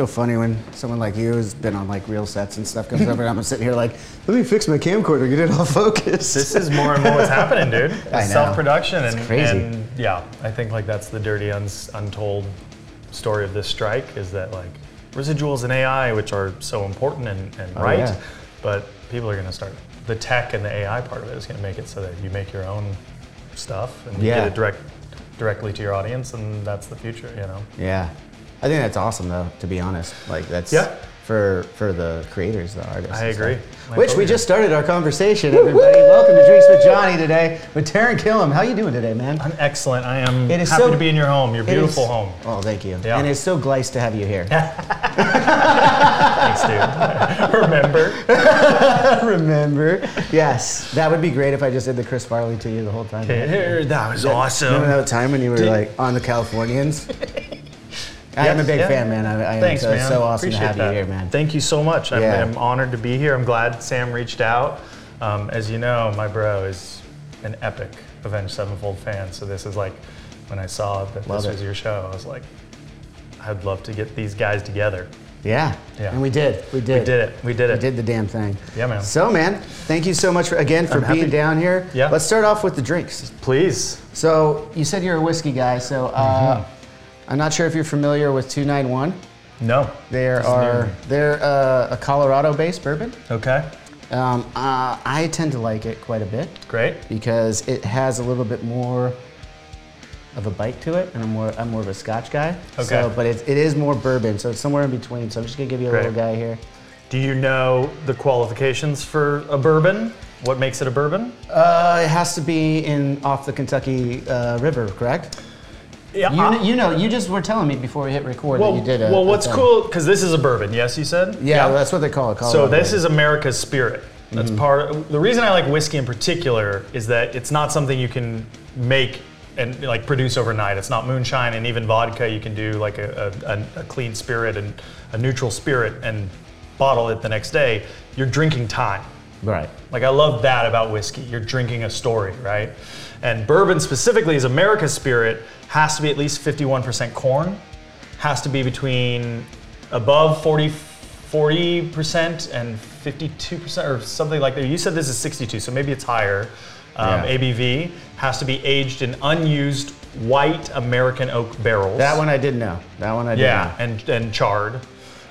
feel funny when someone like you who's been on like real sets and stuff comes over and I'm sitting here like, let me fix my camcorder, get it all focused. This is more and more what's happening, dude. I know. Self-production and, and yeah, I think like that's the dirty uns- untold story of this strike is that like residuals and AI, which are so important and, and Oh, right, yeah. but people are going to start the tech and the AI part of it is going to make it so that you make your own stuff and you Yeah. get it direct directly to your audience, and that's the future, you know. Yeah. I think that's awesome though, to be honest. Like that's Yeah. for for the creators, the artists. I agree. Which we just started our conversation, everybody. Welcome to Drinks with Johnny today with Taran Killam. How you doing today, man? I'm excellent. I am It is happy so- to be in your home, your It is- beautiful home. Oh, thank you. Yeah. And it's so glad to have you here. Thanks, dude. Remember? Remember? Yes. That would be great if I just did the Chris Farley to you the whole time. That was awesome. Remember that time when you were Did- like on the Californians? I am a big yeah. fan, man. I, I Thanks, am so, man. so awesome Appreciate to have that. you here, man. Thank you so much. I'm, Yeah. I'm honored to be here. I'm glad Sam reached out. Um, as you know, my bro is an epic Avenged Sevenfold fan. So this is like when I saw that Love this it. was your show, I was like, I'd love to get these guys together. Yeah. Yeah. And we did. We did. We did it. We did it. We did the damn thing. Yeah, man. So, man, thank you so much for, again for I'm happy- being down here. Yeah. Let's start off with the drinks. Please. So, you said you're a whiskey guy. So, uh, Mm-hmm. I'm not sure if you're familiar with 291. No. There are new. they're uh, a Colorado-based bourbon. Okay. Um, uh, I tend to like it quite a bit Great. because it has a little bit more of a bite to it, and I'm more I'm more of a Scotch guy. Okay. So, but it, it is more bourbon, so it's somewhere in between. So I'm just gonna give you a Great. little guy here. Do you know the qualifications for a bourbon? What makes it a bourbon? Uh, it has to be in off the Kentucky uh, River, correct? Yeah. You, kn- you know, you just were telling me before we hit record well, that you did a. well, what's thing. cool because this is a bourbon. Yes, you said. Yeah, that's what they call it. So this River. is America's spirit. That's Mm-hmm. part. The reason I like whiskey in particular is that it's not something you can make and like produce overnight. It's not moonshine, and even vodka you can do like a, a, a clean spirit and a neutral spirit and bottle it the next day. You're drinking time. right. Like I love that about whiskey. You're drinking a story, right? And bourbon specifically is America's spirit has to be at least 51% corn, has to be between above 40 40% and 52% or something like that. You said this is 62, so maybe it's higher. Um, Yeah. ABV has to be aged in unused white American oak barrels. That one I did know. That one I did Yeah, know. and and charred.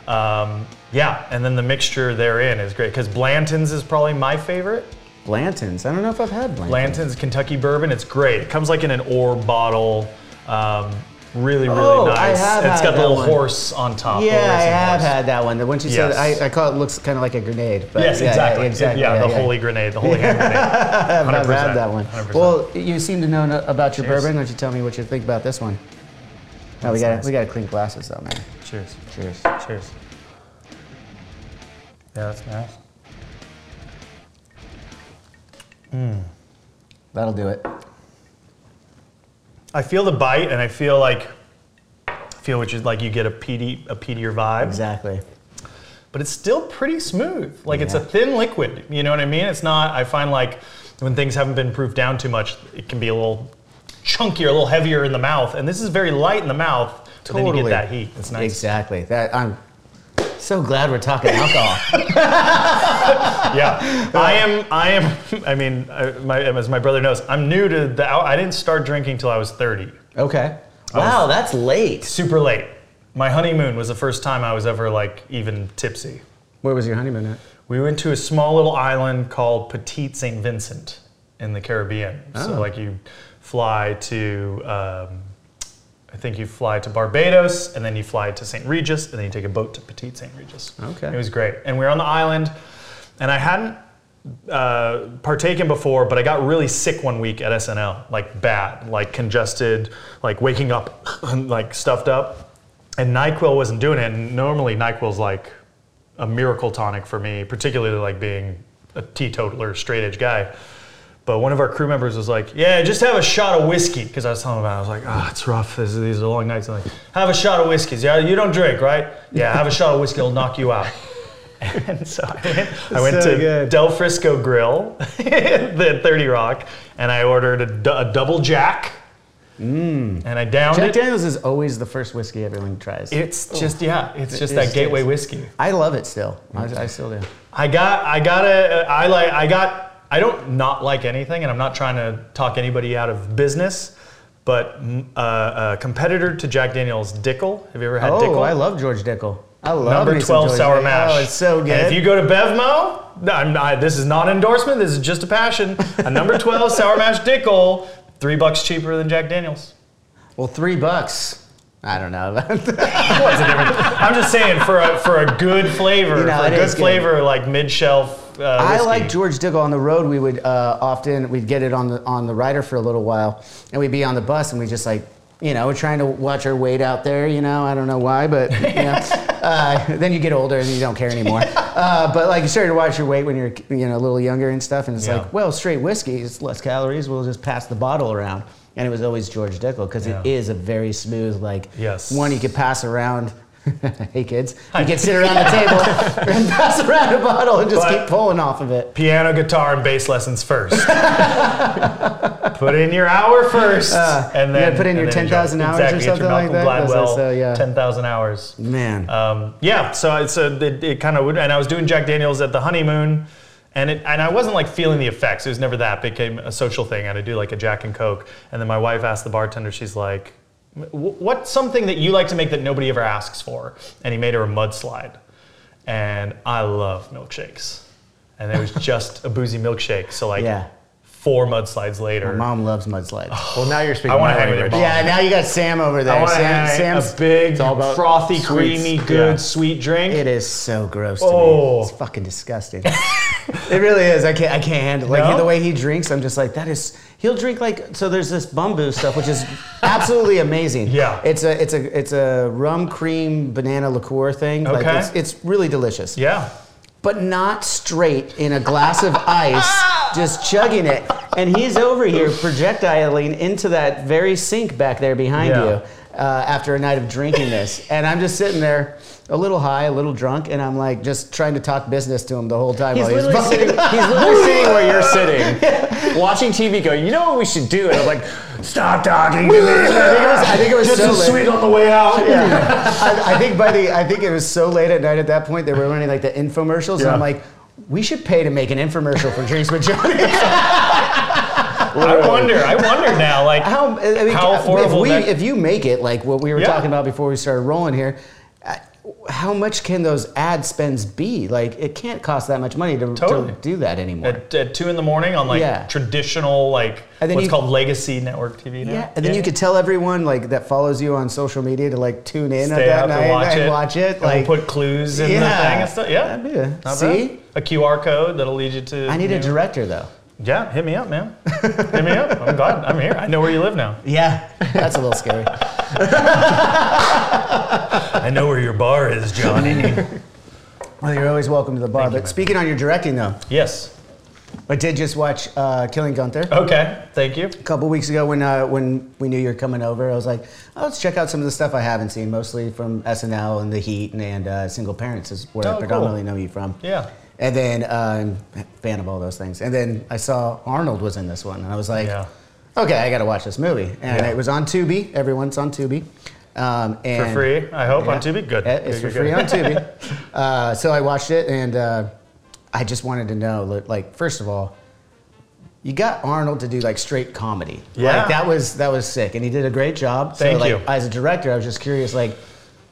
Um, yeah, and then the mixture therein is great because Blanton's is probably my favorite. Blanton's. I don't know if I've had Blanton's. Blanton's Kentucky bourbon. It's great. It comes like in an orb bottle. Um, really, really Oh, nice. it's got the little one. horse on top. Yeah, I have horse. had that one. The one you said, I, I call it looks kind of like a grenade. But Yes, yeah, exactly. Yeah, exactly. Yeah, yeah, the holy grenade, the holy hand grenade. I've had that one. 100%. Well, you seem to know about your Cheers. bourbon. Why don't you tell me what you think about this one? No, we got nice. we got to clean glasses though, man. Cheers. Cheers. Cheers. Yeah, that's nice. Mmm. That'll do it. I feel the bite, and I feel like I feel which is like you get a peaty, a peatier vibe. Exactly. but it's still pretty smooth. Like it's a thin liquid. You know what I mean? It's not. I find like when things haven't been proofed down too much, it can be a little chunkier, a little heavier in the mouth. And this is very light in the mouth. But then you get that heat. It's nice. Exactly. That I'm so glad we're talking alcohol. Yeah, I am. I am. I mean, I, my, as my brother knows, I'm new to the. I didn't start drinking till I was 30. okay. Wow, that's late. Super late. My honeymoon was the first time I was ever like even tipsy. Where was your honeymoon at? We went to a small little island called Petite Saint Vincent in the Caribbean. Oh. So like you fly to, um, I think you fly to Barbados and then you fly to St. Regis and then you take a boat to Petite Saint Regis. Okay. It was great. And we were on the island and I hadn't uh, partaken before, but I got really sick one week at SNL, like bad, like congested, like waking up, like stuffed up. and Nyquil wasn't doing it. And normally Nyquil's like a miracle tonic for me, particularly like being a teetotaler, straight edge guy. But one of our crew members was like, "Yeah, just have a shot of whiskey," because I was telling him about. It. I was like, "Ah, oh, it's rough. This, these are long nights." I'm like, "Have a shot of whiskey." Yeah, you don't drink, right? Yeah, have a shot of whiskey. It'll knock you out. And so I went, I went So to good. Del Frisco Grill, the 30 Rock, and I ordered a, a double Jack. And I downed Jack it. Daniels is always the first whiskey everyone tries. It's just yeah, it's just It that is gateway tasty. whiskey. I love it still. I, I still do. I got I got a I like I got I don't not like anything, and I'm not trying to talk anybody out of business. But mm, uh, a competitor to Jack Daniels, Dickel. Have you ever had Oh, Dickel? I love George Dickel. I love Number me 12 George sour Dickel. mash. Oh, it's so And good. if you go to Bevmo, not, this is not an endorsement. This is just a passion. A number 12 sour mash Dickel, three bucks cheaper than Jack Daniels. well, three bucks. I don't know. What's the difference? I'm just saying for a for a good flavor, You know, for a good good. flavor like mid shelf. Uh, I like George Dickel on the road. We would uh, often we'd get it on the on the rider for a little while, and we'd be on the bus and we just like you know we're trying to watch our weight out there. You know I don't know why, but you know, uh, then you get older and you don't care anymore. Uh, but like you started to watch your weight when you're you know a little younger and stuff, and it's Yeah. like well straight whiskey is less calories. We'll just pass the bottle around. And it was always George Dickel because it Yeah. is a very smooth like Yes. one you could pass around. hey kids, you can sit around the table and pass around a bottle and just But- keep pulling off of it. piano, guitar, and bass lessons first. put in your hour first, and Uh, you then put in your 10,000 hours or exactly, your something like that? Gladwell, so, yeah. ten thousand hours. Man. Um, yeah, so it's a, it, it kind of would, and I was doing Jack Daniels at the honeymoon, and it, and I wasn't like feeling the effects. It was never that. It became a social thing. I had to do like a Jack and Coke, and then my wife asked the bartender. She's like, "Wh- "What's something that you like to make that nobody ever asks for?" And he made her a mudslide, and I love milkshakes, and it was just a boozy milkshake. So like Yeah. Four mudslides later, Mom loves mudslides. Well, now you're speaking I wanna my hang with your language. mom. yeah, now you got Sam over there. I want to Sam, have Sam's a big, all about frothy, sweets. creamy, good, Yeah. sweet drink. It is so gross to Oh. me. It's fucking disgusting. it really is. I can't. I can't handle. it. Like No? the way he drinks, I'm just like that is. He'll drink like so. There's this bamboo stuff, which is absolutely amazing. Yeah. It's a it's a it's a rum cream banana liqueur thing. Like Okay. it's, it's really delicious. Yeah. but not straight in a glass of ice, just chugging it. And he's over here projectiling into that very sink back there behind Yeah. you uh, after a night of drinking this. And I'm just sitting there, a little high, a little drunk, and I'm like just trying to talk business to him the whole time. He's while literally, fucking- sitting, he's literally sitting where you're sitting, watching TV, going, you know what we should do? And I'm like, stop talking to me. I think it was, I think it was Just so a late. sweet on the way out. Yeah. I, I think by the I think it was so late at night at that point they were running like the infomercials, and I'm like, we should pay to make an infomercial for Drinks with Johnny. I wonder. I wonder now. Like, How, I mean, How if, affordable we, that- if you make it, like what we were Yeah. talking about before we started rolling here, how much can those ad spends be? Like, it can't cost that much money to, Totally. to do that anymore. at, at two in the morning on like Yeah. traditional like And what's you- called legacy network TV now. yeah, and then you could tell everyone like that follows you on social media to like tune in stay that night and watch it. watch it. And Like, we'll put clues in Yeah. the thing and stuff. Yeah, That'd be a- Not see? bad. a QR code that'll lead you to. I need a new- director though. Yeah, hit me up, man. hit me up. I'm glad I'm here. I know where you live now. Yeah, that's a little scary. I know where your bar is, Johnny. Well, you're always welcome to the bar. Thank you, but man. speaking on your directing though, yes. I did just watch uh, Killing Gunther. Okay. Thank you. a couple weeks ago when uh, when we knew you were coming over, I was like, oh, let's check out some of the stuff I haven't seen, mostly from SNL and The Heat and, and uh, Single Parents is where Oh, I cool. predominantly know you from. Yeah. And then uh, I'm a fan of all those things. And then I saw Arnold was in this one, and I was like, Yeah. okay, I got to watch this movie. And Yeah. it was on Tubi. Everyone's on Tubi. Um, For free, I hope on Tubi. Good. Yeah, It's Good, for good, free good. on Tubi. uh, so I watched it, and uh, I just wanted to know, like, first of all, you got Arnold to do like straight comedy. Yeah. like, that was that was sick, and he did a great job. Thank so, like, you. As a director, I was just curious, like,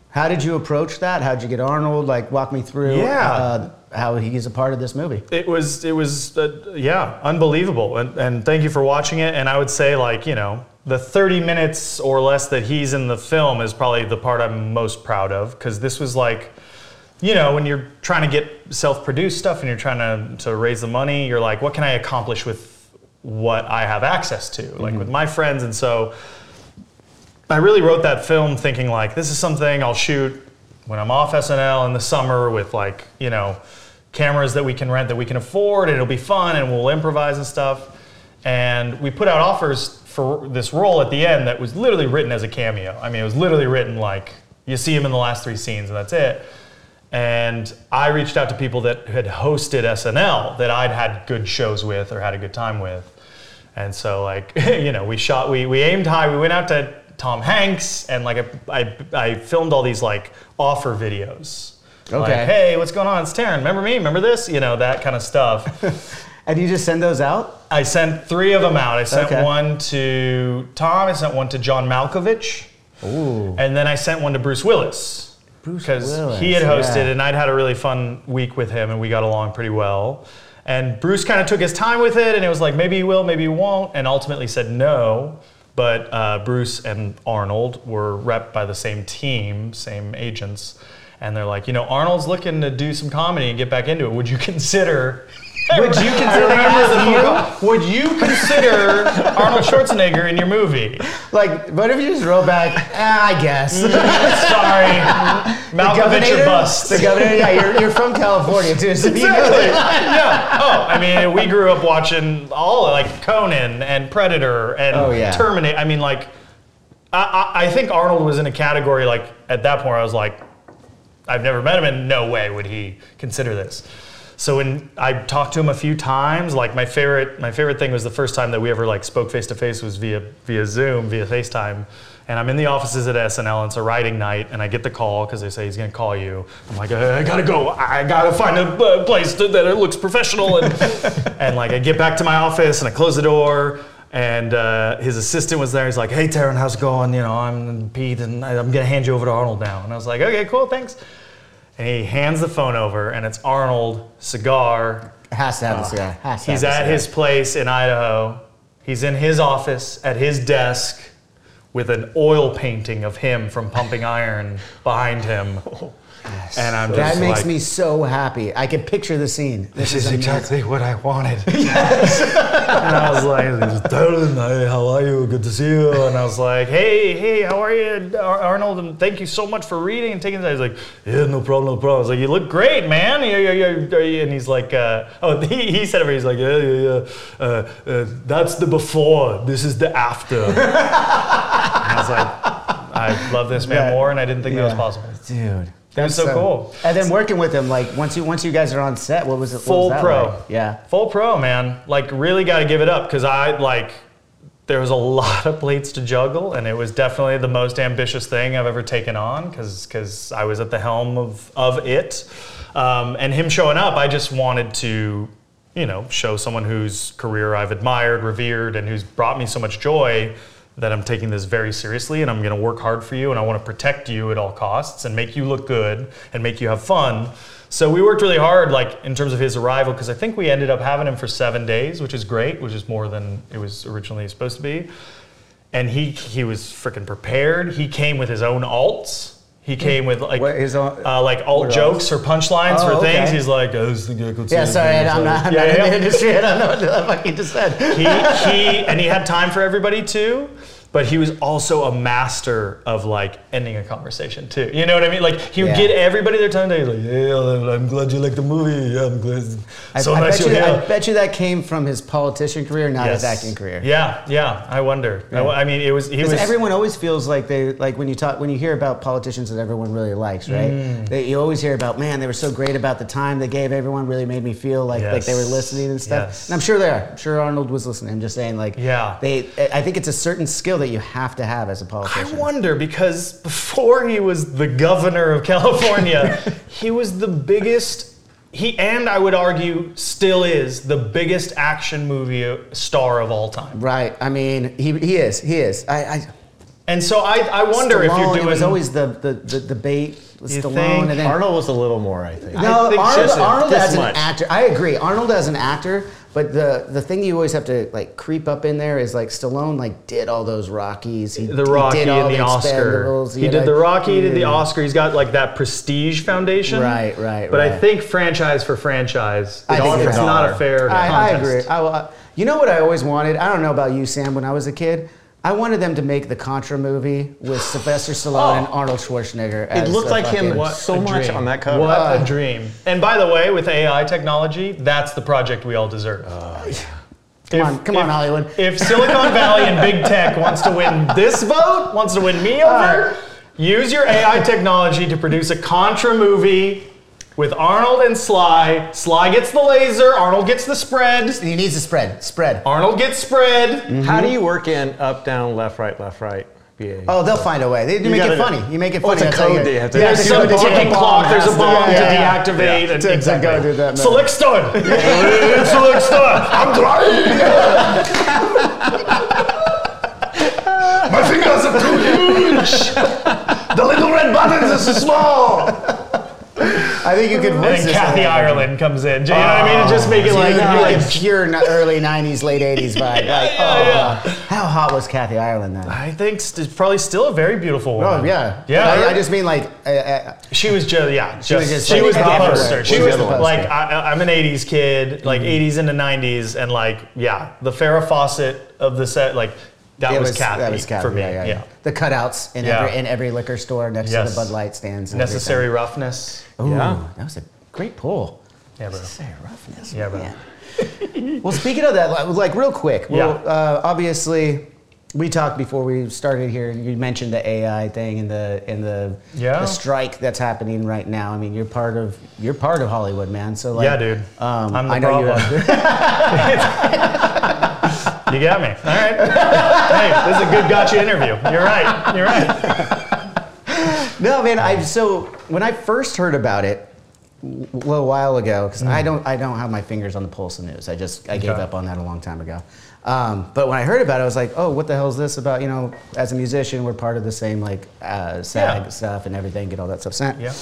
how did you approach that? How did you get Arnold? Like, walk me through. Yeah. Uh, how he's a part of this movie. It was it was uh, yeah unbelievable and and thank you for watching it and I would say like you know the 30 minutes or less that he's in the film is probably the part I'm most proud of because this was like you know when you're trying to get self-produced stuff and you're trying to to raise the money you're like what can I accomplish with what I have access to like mm-hmm. with my friends and so I really wrote that film thinking like this is something I'll shoot when I'm off SNL in the summer with like you know cameras that we can rent that we can afford and it'll be fun and we'll improvise and stuff. And we put out offers for this role at the end that was literally written as a cameo. I mean, it was literally written like you see him in the last three scenes and that's it. And I reached out to people that had hosted SNL that I'd had good shows with or had a good time with. And so, like, you know, we shot, we, we aimed high. We went out to Tom Hanks and, like, I, I, I filmed all these, like, offer videos. Like, Okay. hey, what's going on? It's Taran. Remember me? Remember this? You know, that kind of stuff. And you just send those out? I sent three of them out. I sent Okay. one to Tom, I sent one to John Malkovich, Ooh. and then I sent one to Bruce Willis. Bruce Because he had hosted yeah. and I'd had a really fun week with him and we got along pretty well. And Bruce kind of took his time with it and it was like, maybe you will, maybe you won't, and ultimately said no. But uh, Bruce and Arnold were rep by the same team, same agents. And they're like, you know, Arnold's looking to do some comedy and get back into it. Would you consider Would you consider remember the asking phone you? Would you consider Arnold Schwarzenegger in your movie? Like, what if you just roll back? Ah, I guess. Sorry, Malkovich or bust. The governor, yeah, you're, you're from California too, so you know Exactly. that. yeah. Oh, I mean, we grew up watching all like Conan and Predator and Oh, yeah. Terminator. I mean, like, I, I, I think Arnold was in a category like at that point. I was like, I've never met him, and no way would he consider this. So when I talked to him a few times, like my favorite, my favorite thing was the first time that we ever like spoke face to face was via via Zoom, via FaceTime. And I'm in the offices at SNL, and it's a writing night, and I get the call because they say he's gonna call you. I'm like, I gotta go. I gotta find a place that, it looks professional, and and like I get back to my office and I close the door. And uh, his assistant was there. He's like, "Hey, Taran, how's it going? You know, I'm Pete, and I'm gonna hand you over to Arnold now." And I was like, "Okay, cool, thanks." And he hands the phone over, and it's Arnold, uh, cigar. Has to have this guy. Has to He's at this his place in Idaho. He's in his office at his desk with an oil painting of him from Pumping Iron behind him. And I'm just That makes like, me so happy. I can picture the scene. This is exactly what I wanted. and I was like, Darren, hey, how are you? Good to see you. And I was like, hey, hey, how are you, Ar- Arnold? And thank you so much for reading and taking the time. He's like, yeah, no problem, no problem. I was like, you look great, man. Yeah, yeah, yeah, yeah. And he's like, uh, oh, he, he said it. He's like, yeah, yeah, yeah. Uh, uh, that's the before. This is the after. and I was like, I love this man Yeah. more, and I didn't think that was possible. Dude. That was so cool. And then working with him, like once you once you guys are on set, what was it? Full was that pro. like? Yeah. Full pro, man. Like, really got to give it up because I like. There was a lot of plates to juggle, and it was definitely the most ambitious thing I've ever taken on because I was at the helm of of it. Um, and him showing up, I just wanted to, you know, show someone whose career I've admired, revered, and who's brought me so much joy that I'm taking this very seriously and I'm going to work hard for you and I want to protect you at all costs and make you look good and make you have fun. So we worked really hard, like in terms of his arrival, because I think we ended up having him for seven days, which is great, which is more than it was originally supposed to be. And he he was freaking prepared. He came with his own alts. He came with like What, his own- uh, like alt jokes or punchlines Oh, for things. okay. He's like, I was thinking I could Yeah, sorry, I'm not, I'm yeah, not yeah. in the industry. I don't know what the fuck he just said. he, he and he had time for everybody too but he was also a master of like ending a conversation too you know what i mean like he would Yeah. get everybody their time he's like yeah i'm glad you like the movie yeah i'm glad I, so I nice bet here I bet you that came from his politician career, not his acting career. yeah yeah i wonder I, I mean it was he was everyone always feels like they like when you talk when you hear about politicians that everyone really likes, right? Mm. They, you always hear about man, they were so great about the time they gave everyone. Really made me feel like like they were listening and stuff. Yes. And I'm sure they are. I'm sure Arnold was listening. I'm just saying like Yeah. They, I think it's a certain skill that you have to have as a politician. I wonder because before he was the governor of California, he was the biggest. He and I would argue still is the biggest action movie star of all time. Right. I mean, he, he is. He is. I. I And so I, I wonder if you're doing. It was always the the the debate with You Stallone think? and then Arnold was a little more, I think. No, think Arnold, Arnold this as an actor. I agree. Arnold as an actor, but the the thing you always have to like creep up in there is like Stallone like did all those Rockies. He, the he did all and the Oscar. Expendables. He did the Rocky, he did the Oscar. He's got like that prestige foundation. Right, right, But I think franchise for franchise, I it's, think it's not a fair I, I agree. I, you know what I always wanted? I don't know about you, Sam. When I was a kid, I wanted them to make the Contra movie with Sylvester Stallone and oh. Arnold Schwarzenegger. It looked like him fucking- so much on that cover. What a dream. And by the way, with AI technology, that's the project we all deserve. Oh, come on, come on, Hollywood. If Silicon Valley and big tech wants to win this vote, wants to win me over, use your AI technology to produce a Contra movie with Arnold and Sly. Sly gets the laser, Arnold gets the spread. He needs to spread, spread. Arnold gets spread. How do you work in up, down, left, right, left, right? BA. Oh, they'll find a way. They do make gotta- it funny. You make it Oh, funny. it's a code you- they have to- Yeah, There's some code. It's like a ticking clock, there's a has to- bomb yeah, yeah. to deactivate. Yeah. and To- to exactly. go do that. Select start. Select start. I'm driving. My fingers are too huge. the little red buttons are so small. I think you could And then Kathy. Ireland comes in. Do you know what I mean? And just make it like, like like pure n- early '90s, late '80s vibe. Like, yeah, oh, yeah. God. how hot was Kathy Ireland then? I think st- probably still a very beautiful woman. Oh yeah, Yeah. I, I just mean like, uh, uh, She was just yeah. She was was just she like was the poster. She She was was the like poster. I, I'm an '80s kid, like '80s into '90s, and like yeah, the Farrah Fawcett of the set, like that it was, Kathy That was Kathy. for me. Yeah, Yeah, yeah. The cutouts in every in every liquor store next Yes. to the Bud Light stands. and Necessary roughness. everything. Ooh, Yeah. that was a great pull. Yeah, bro. Necessary roughness. Yeah, bro. well, speaking of that, like- real quick. Well, Yeah. uh, obviously. We talked before we started here. and You mentioned the AI thing and the and the, Yeah. the strike that's happening right now. I mean, you're part of you're part of Hollywood, man. So like, Yeah, dude. Um, I'm the I know problem. you. Have, You got me. All right. Hey, this is a good gotcha interview. You're right. You're right. No, man. I so when I first heard about it a little while ago, because I don't I don't have my fingers on the pulse of news. I just I gave Okay. up on that a long time ago. Um, but when I heard about it, I was like, oh, what the hell is this about? You know, as a musician, we're part of the same like uh, SAG Yeah. stuff and everything, get all that stuff sent. Yeah.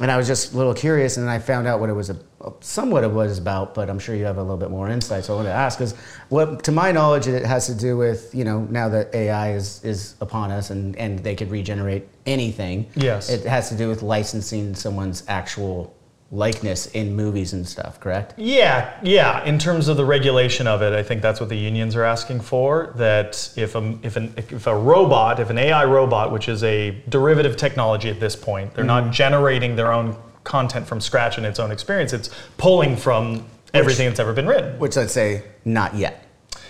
And I was just a little curious, and then I found out what it was, a, somewhat it was about. But I'm sure you have a little bit more insight, so I wanted to ask. Because what, to my knowledge, it has to do with you know now that AI is is upon us, and and they could regenerate anything. Yes. It has to do with licensing someone's actual likeness in movies and stuff. Correct. Yeah, yeah. In terms of the regulation of it, I think that's what the unions are asking for. That if a if an if a robot, if an AI robot, which is a derivative technology at this point, they're not mm-hmm. generating their own content from scratch in its own experience. It's pulling from everything that's ever been written. Which I'd say not yet.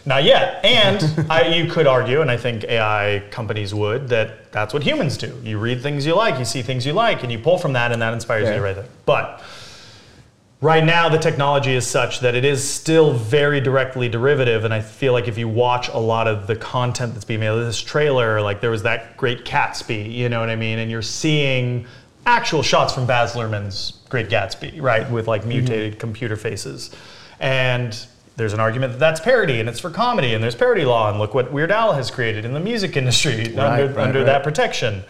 Not yet. And I, you could argue, and I think AI companies would, that that's what humans do. You read things you like, you see things you like, and you pull from that, and that inspires Yeah. you right there. But right now, the technology is such that it is still very directly derivative. And I feel like if you watch a lot of the content that's being made, this trailer, like there was that great Gatsby, you know what I mean? And you're seeing actual shots from Baz Luhrmann's Great Gatsby, right, with like mutated computer faces. And there's an argument that that's parody and it's for comedy and there's parody law and look what Weird Al has created in the music industry under, right, under right. that protection.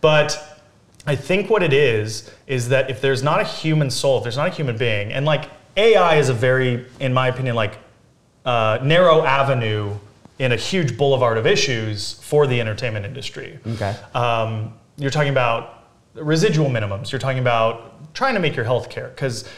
But I think what it is is that if there's not a human soul, if there's not a human being, and like AI is a very, in my opinion, like uh, narrow avenue in a huge boulevard of issues for the entertainment industry. Okay. Um, you're talking about residual minimums. You're talking about trying to make your health care because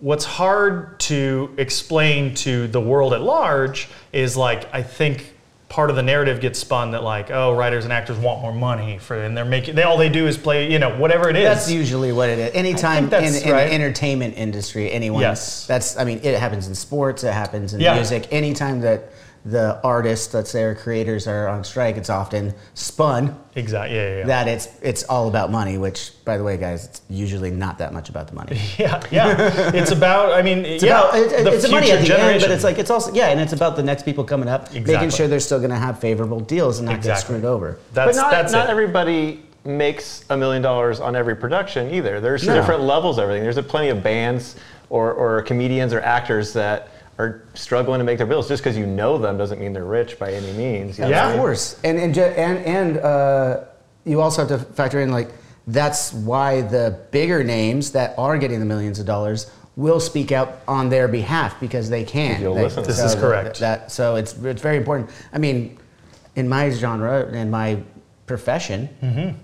what's hard to explain to the world at large is like I think part of the narrative gets spun that like oh writers and actors want more money for and they're making they all they do is play you know whatever it is That's usually what it is. Anytime in, in right. the entertainment industry, anyone. Yes. That's. I mean, it happens in sports. It happens in Yeah. music. Anytime that the artists, let's say, or creators are on strike, it's often spun exactly yeah yeah, yeah. that it's it's all about money. Which, by the way, guys, it's usually not that much about the money. yeah yeah it's about I mean It's yeah about it, the it's money at the end, but it's like it's also yeah, and it's about the next people coming up, making sure they're still going to have favorable deals and not get screwed over. that's but not, that's not it. everybody makes a million dollars on every production either. There's No. different levels of everything. There's a plenty of bands or, or comedians or actors that are struggling to make their bills. Just because you know them doesn't mean they're rich by any means. you Yeah. what I Of mean? course, and and and and uh, you also have to factor in like that's why the bigger names that are getting the millions of dollars will speak out on their behalf because they can. You'll They- listen This so is correct. That so it's it's very important. I mean, in my genre in my profession,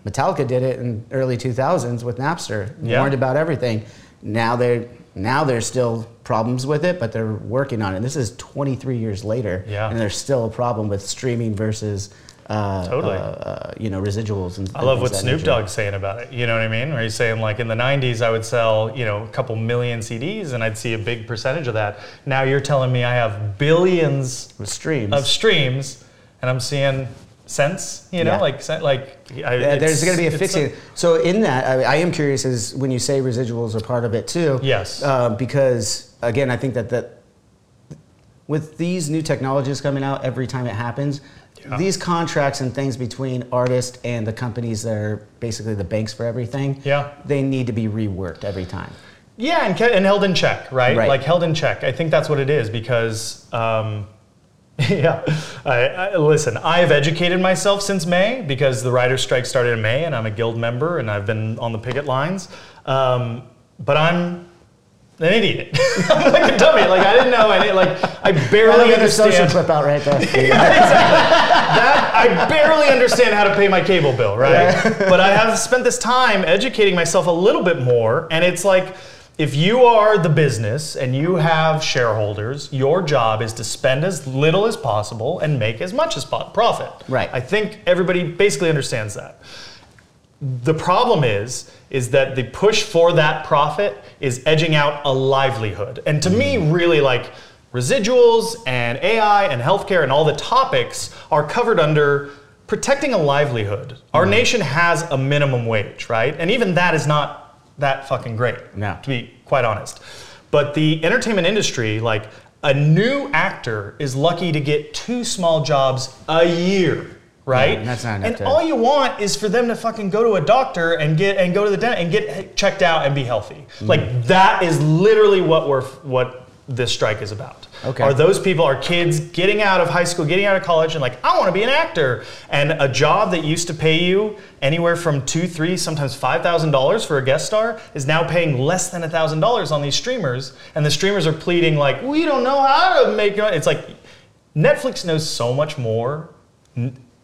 Metallica did it in early 2000s with Napster. Yeah. Warned about everything. Now they now there's still problems with it, but they're working on it. This is 23 years later, Yeah. and there's still a problem with streaming versus uh, Totally. uh, uh, you know, residuals and. I love what Snoop Dogg's saying about it. You know what I mean? Where he's saying like in the '90s, I would sell you know a couple million CDs, and I'd see a big percentage of that. Now you're telling me I have billions with streams. of streams, and I'm seeing cents. You know, Yeah. like like I, Yeah, there's going to be a fixing. so in that, I, I am curious is when you say residuals are part of it too. Yes. Uh, because again, I think that that with these new technologies coming out, every time it happens, Yeah. these contracts and things between artists and the companies that are basically the banks for everything. Yeah. They need to be reworked every time. Yeah, and, and held in check, right? Right. Like held in check. I think that's what it is because, um, yeah. I, I, listen, I've educated myself since May because the writer's strike started in May, and I'm a guild member, and I've been on the picket lines. Um, but I'm an idiot. I'm like a dummy. Like I didn't know. I like I barely Get a social understand. clip out right there. that I barely understand how to pay my cable bill, right? but I have spent this time educating myself a little bit more, and it's like if you are the business and you have shareholders, your job is to spend as little as possible and make as much as po- profit. Right. I think everybody basically understands that. The problem is is that the push for that profit is edging out a livelihood. And to me mm. really like residuals and AI and healthcare and all the topics are covered under protecting a livelihood. Our mm-hmm. nation has a minimum wage, right? And even that is not that fucking great, No. to be quite honest. But the entertainment industry, like a new actor is lucky to get two small jobs a year, right? Yeah, that's not enough And to- all you want is for them to fucking go to a doctor and get and go to the dentist and get checked out and be healthy. Mm. Like that is literally what we're what this strike is about. Okay. Are those people are kids getting out of high school, getting out of college, and like I want to be an actor, and a job that used to pay you anywhere from two, three, sometimes five thousand dollars for a guest star is now paying less than a thousand dollars on these streamers, and the streamers are pleading like we don't know how to make it. It's like Netflix knows so much more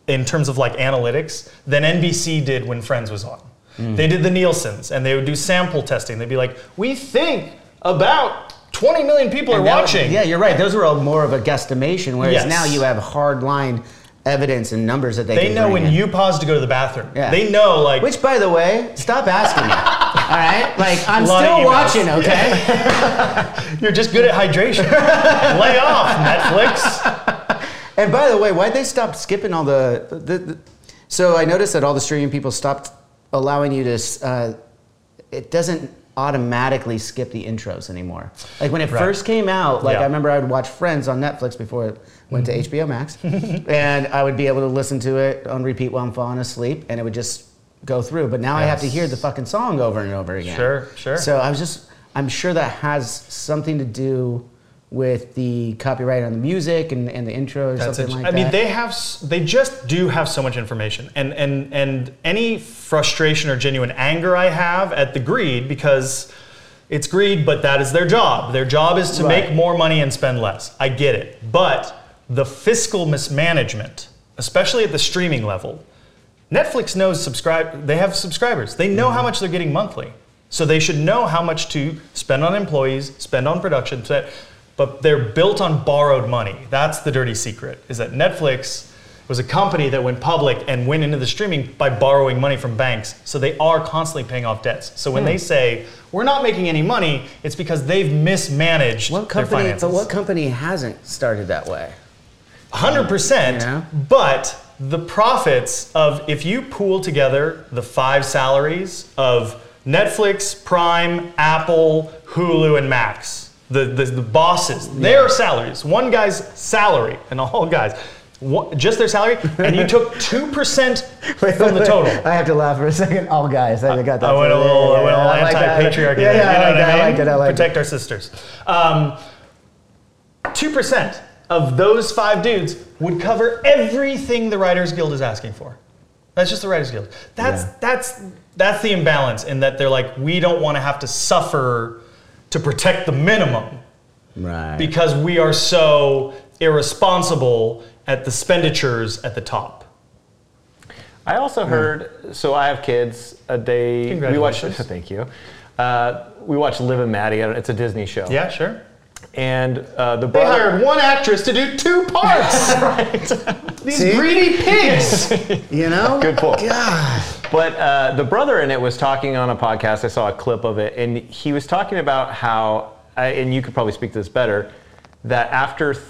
in terms of like analytics than NBC did when Friends was on. Mm. They did the Nielsen's and they would do sample testing. They'd be like, we think about 20 million people are And that- watching. Yeah, you're right. Those were all more of a guesstimation, whereas Yes. now you have hard line evidence and numbers that they, They know when in. you pause to go to the bathroom. Yeah. They know like Which, by the way, stop asking me. all right, like I'm still watching. Okay. you're just good at hydration. Lay off, Netflix. And by the way, why'd they stop skipping all the, the, the So I noticed that all the streaming people stopped allowing you to. Uh, it doesn't automatically skip the intros anymore. Like when it Right. first came out, like Yeah. I remember I would watch Friends on Netflix before it went to HBO Max, and I would be able to listen to it on repeat while I'm falling asleep, and it would just go through. But now I have to hear the fucking song over and over again. Sure, sure. So I was just, I'm sure that has something to do with the copyright on the music and, and the intro or That's something like I mean, they have, they just do have so much information, and and and any frustration or genuine anger I have at the greed because it's greed, but that is their job. Their job is to Right. make more money and spend less. I get it, but the fiscal mismanagement, especially at the streaming level, Netflix knows subscribe. They have subscribers. They know how mm-hmm. much they're getting monthly, so they should know how much to spend on employees, spend on production. But they're built on borrowed money. That's the dirty secret. Is that Netflix was a company that went public and went into the streaming by borrowing money from banks. So they are constantly paying off debts. So when hmm. they say we're not making any money, it's because they've mismanaged What their company? finances. But what company hasn't started that way? Hundred percent. Yeah. But the profits of if you pool together the five salaries of Netflix, Prime, Apple, Hulu, and Max, the the, the bosses, their salaries, one guy's salary, and all guys, just their salary, and you took two percent from the total. I have to laugh for a second. All guys, I got that. I went a little, I went a little I like that. anti-patriarchy. Yeah, yeah, I like that. I like it. I like Protect our sisters. Um, Two percent of those five dudes would cover everything the Writers Guild is asking for. That's just the Writers Guild. That's Yeah. that's that's the imbalance in that they're like, we don't want to have to suffer to protect the minimum. Right. because we are so irresponsible at the expenditures at the top. I also heard. So I have kids. A day. We watch. Congratulations. Thank you. Uh, we watch Liv and Maddie. It's a Disney show. Yeah, sure. and uh, the They hired one actress to do two parts. These See? greedy pigs. You know? Good pull. God. But uh, the brother in it was talking on a podcast. I saw a clip of it, and he was talking about how, uh, and you could probably speak to this better, that after th-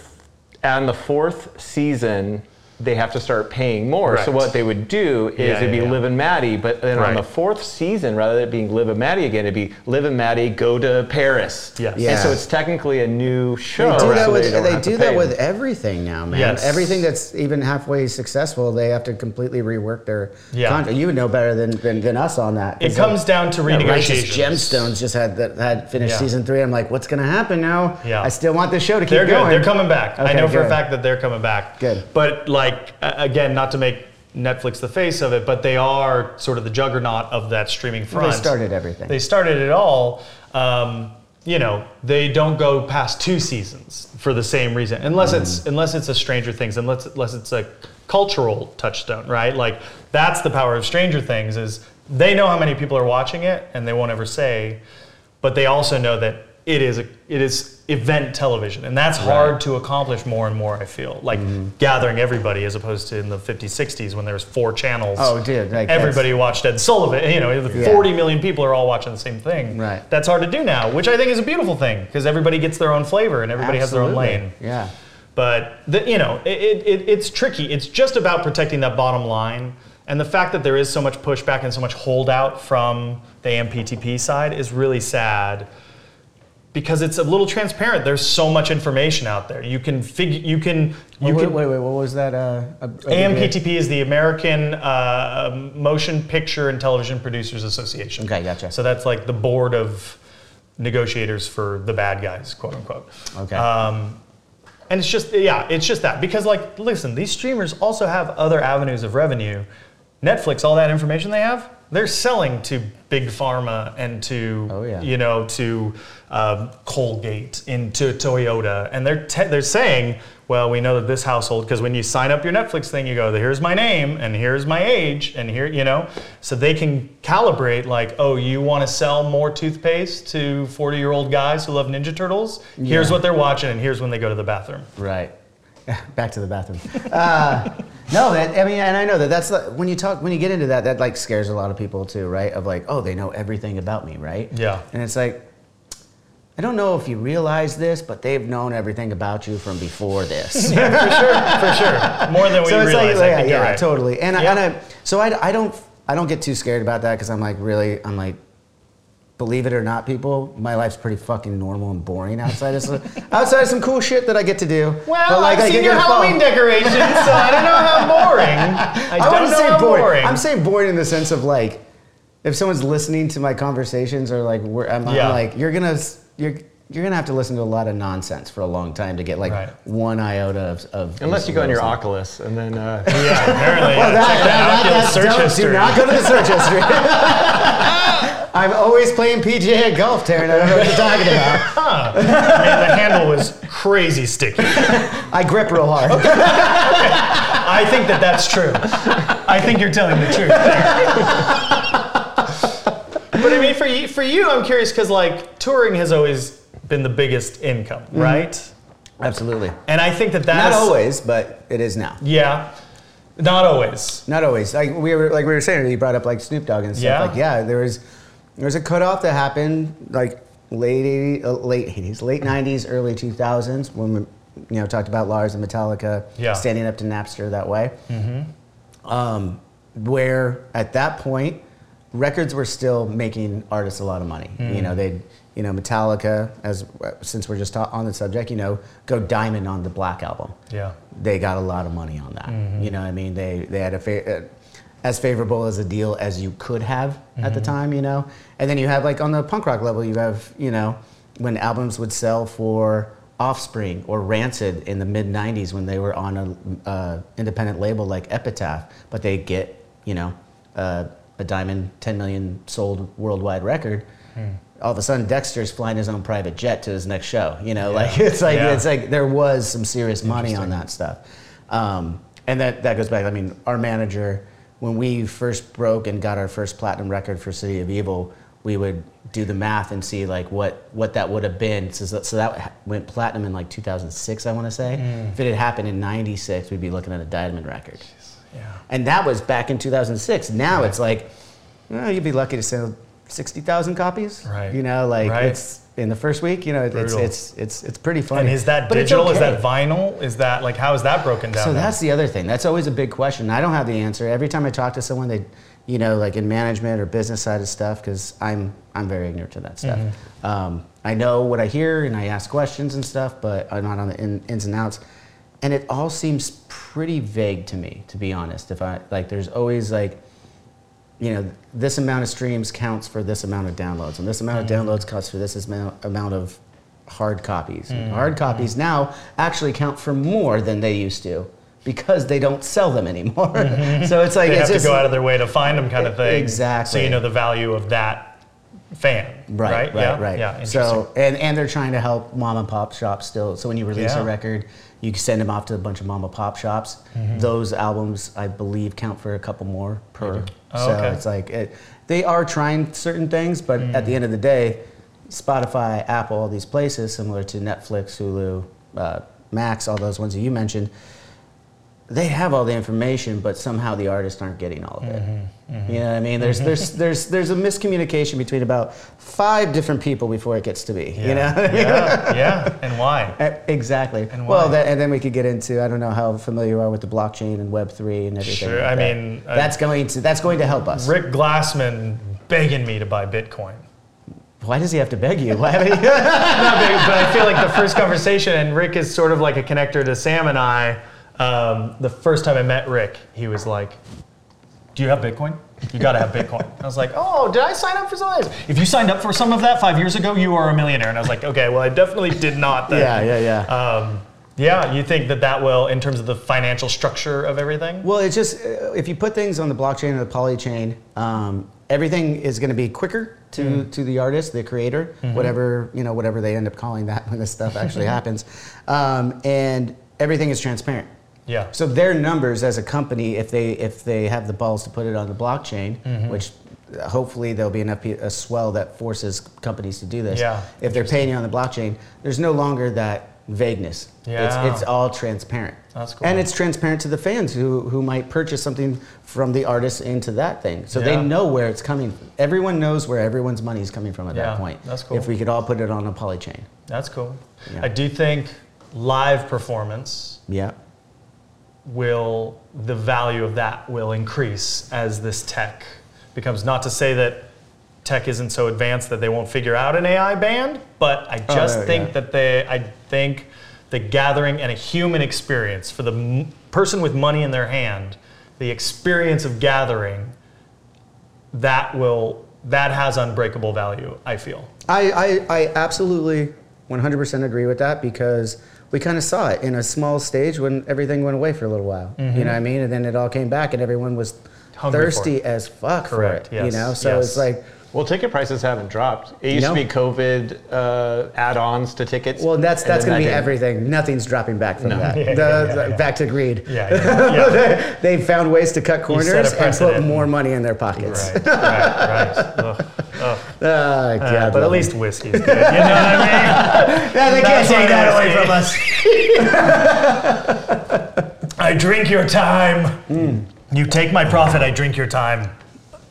the fourth season, they have to start paying more. So what they would do is Yeah, it'd be yeah, yeah. Liv and Maddie, but then on the fourth season, rather than it being Liv and Maddie again, it'd be Liv and Maddie go to Paris. Yes. And Yeah. so it's technically a new show. They do that so with don't they do that with everything now, man. Yes. Everything that's even halfway successful, they have to completely rework their Yeah. contract. You would know better than, than, than us on that. It comes like, down to yeah, Righteous renegotiations. Gemstones just had that had finished Yeah. season three. I'm like, what's gonna happen now? Yeah. I still want this show to keep They're going. good. They're coming back. I Okay, know for a fact that they're coming back. Good. But like a- again, not to make Netflix the face of it, but they are sort of the juggernaut of that streaming front. they started everything. They started it all. Um, you know, they don't go past two seasons for the same reason, unless it's Mm-hmm. unless it's a Stranger Things, unless unless it's a cultural touchstone, right? Like that's the power of Stranger Things is they know how many people are watching it, and they won't ever say, but they also know that it is a it is event television, and that's hard to accomplish more and more. I feel like Mm-hmm. gathering everybody as opposed to in the 50s, 60s when there was four channels. Oh, dude, like, everybody watched Ed Sullivan. You know, the Yeah. 40 million people are all watching the same thing. Right. That's hard to do now, which I think is a beautiful thing because everybody gets their own flavor and everybody has their own lane. Yeah. But the, you know, it, it, it, it's tricky. It's just about protecting that bottom line, and the fact that there is so much pushback and so much holdout from the AMPTP side is really sad. Because it's a little transparent. There's so much information out there. You can figure. You can. You wait, can. wait, wait, what was that? Uh, AMPTP is the American uh, Motion Picture and Television Producers Association. Okay, gotcha. So that's like the board of negotiators for the bad guys, quote unquote. Okay. Um, and it's just, yeah, it's just that. Because, like, listen, these streamers also have other avenues of revenue. Netflix, all that information they have, they're selling to big pharma and to, Oh, yeah. you know, to um, Colgate, into Toyota, and they're te- they're saying, well, we know that this household, because when you sign up your Netflix thing, you go, here's my name, and here's my age, and here, you know, so they can calibrate, like, oh, you want to sell more toothpaste to 40 year old guys who love Ninja Turtles? Here's what they're watching, and here's when they go to the bathroom. Right. Back to the bathroom. Uh, no, that, I mean, and I know that that's the, when you talk when you get into that, that like scares a lot of people too, right? Of like, oh, they know everything about me, right? Yeah. And it's like, I don't know if you realize this, but they've known everything about you from before this. Yeah, for sure, for sure, more than we so it's like, realize. I yeah, yeah, right. totally. And, I, and I, so I, I don't, I don't get too scared about that because I'm like, really, I'm like, believe it or not, people, my life's pretty fucking normal and boring outside of some, outside of some cool shit that I get to do. Well, But, like, I've I seen get your to Halloween decorations, so I don't know how boring. I, I don't wouldn't know say how boring. boring. I'm saying boring in the sense of like, if someone's listening to my conversations or like, we're, I'm, I'm Yeah. like, you're gonna, you're, you're gonna have to listen to a lot of nonsense for a long time to get like Right. one iota of. of Unless you go on your little- Oculus and then. Uh, yeah, apparently. yeah. That- Check that- the Oculus that's search dope. history. Do not go to the search history. I'm always playing PGA golf, Taran. I don't know what you're talking about. Huh. Man, the handle was crazy sticky. I grip real hard. I think that that's true. I think you're telling the truth there. but I mean, for you, for you, I'm curious because like touring has always been the biggest income, Mm-hmm. right? Absolutely. And I think that that's Not always, but it is now. Yeah, not always. Not always. Like we were, like we were saying, you brought up like Snoop Dogg and stuff. Yeah. Like yeah, there was there was a cutoff that happened like late 80, uh, late 80s, late 90s, early 2000s when we you know talked about Lars and Metallica Yeah. standing up to Napster that way. Um, where at that point records were still making artists a lot of money. You know they you know Metallica as since we're just ta- on the subject, you know, go diamond on the Black album Yeah. they got a lot of money on that. You know, what I mean, they they had a fa- uh, as favorable as a deal as you could have at the time. You know, and then you have like on the punk rock level, you have you know when albums would sell for Offspring or Rancid in the mid '90s when they were on an uh, independent label like Epitaph, but they get you know uh, a diamond 10 million sold worldwide record. All of a sudden, Dexter's flying his own private jet to his next show. You know, like it's like Yeah. it's like there was some serious money on that stuff. Um, and that, that goes back, I mean, our manager, when we first broke and got our first platinum record for City of Evil, we would do the math and see like what what that would have been. So, so that went platinum in like 2006, I want to say. Mm. If it had happened in '96, we'd be looking at a diamond record. Yeah. And that was back in 2006. Now it's like, well, you'd be lucky to sell 60,000 copies. Right. You know, like Right. it's in the first week. You know, it's it's it's it's pretty funny. And is that digital? Is that vinyl? Is that like how is that broken down? So now? that's the other thing. That's always a big question. I don't have the answer. Every time I talk to someone, they, you know, like in management or business side of stuff, because I'm I'm very ignorant to that stuff. Mm-hmm. Um, I know what I hear and I ask questions and stuff, but I'm not on the in, ins and outs. And it all seems pretty vague to me, to be honest. If I like, there's always like, you know, this amount of streams counts for this amount of downloads, and this amount of downloads counts for this amount amount of hard copies. And Hard copies now actually count for more than they used to because they don't sell them anymore. so it's like they it's have to go out of their way to find them, kind of thing. Exactly. So you know the value of that fan. Right, Right. right, yeah. right. Yeah. So, and, and they're trying to help mom and pop shops still. So when you release Yeah. a record, you can send them off to a bunch of mom and pop shops. Mm-hmm. Those albums, I believe, count for a couple more per. Oh, so okay. it's like it, they are trying certain things, but Mm. at the end of the day, Spotify, Apple, all these places, similar to Netflix, Hulu, uh, Max, all those ones that you mentioned, they have all the information, but somehow the artists aren't getting all of it. Mm-hmm, You know what I mean? There's there's there's there's a miscommunication between about five different people before it gets to me. yeah. You know? yeah. Yeah. And why? Exactly. And well, why? that, and then we could get into I don't know how familiar you are with the blockchain and Web three and everything. Sure, like I that. mean, I- that's going to that's going to help us. Rick Glassman begging me to buy Bitcoin. Why does he have to beg you? Why you? No, but, but I feel like the first conversation, and Rick is sort of like a connector to Sam and I. Um, the first time I met Rick, he was like, "Do you have Bitcoin? You got to have Bitcoin." I was like, "Oh, did I sign up for some of this? If you signed up for some of that five years ago, you are a millionaire." And I was like, "Okay, well, I definitely did not." Then. yeah, yeah, yeah. Um, yeah, you think that that will, in terms of the financial structure of everything? Well, it's just uh, if you put things on the blockchain or the polychain, um, everything is going to be quicker to, Mm. to the artist, the creator, Mm-hmm. whatever you know, whatever they end up calling that when this stuff actually happens, um, and everything is transparent. Yeah. So their numbers as a company, if they if they have the balls to put it on the blockchain, Mm-hmm. which uh, hopefully there'll be enough a swell that forces companies to do this. Yeah, If they're paying you on the blockchain, there's no longer that vagueness. Yeah. It's, it's all transparent. That's cool. And it's transparent to the fans who, who might purchase something from the artist into that thing. So Yeah. they know where it's coming. From. Everyone knows where everyone's money is coming from at Yeah, that point. that's cool. If we could all put it on a polychain. That's cool. Yeah. I do think live performance Yeah. Will the value of that will increase as this tech becomes not to say that tech isn't so advanced that they won't figure out an AI band, but I Oh, just there- think yeah. that they I think the gathering and a human experience for the m- person with money in their hand, the experience of gathering that will that has unbreakable value, I feel. I, I, I absolutely 100% agree with that because we kind of saw it in a small stage when everything went away for a little while. You know what I mean? And then it all came back and everyone was Mm-hmm. Hungry thirsty as fuck Correct, for it. You know? So yes. it's like, Well, ticket prices haven't dropped. It used No. to be COVID uh, add-ons to tickets. well, that's, that's going to that be everything. Nothing's dropping back from that. Yeah, The- yeah, the- yeah, yeah. Back to greed. Yeah, yeah, yeah. they found ways to cut corners and put more money in their pockets. right, right, right. Oh, Uh, God, but at least whiskey's good. You know what I mean? Yeah, they can't take that away from us. I drink your time. Hmm. You take my profit. I drink your time.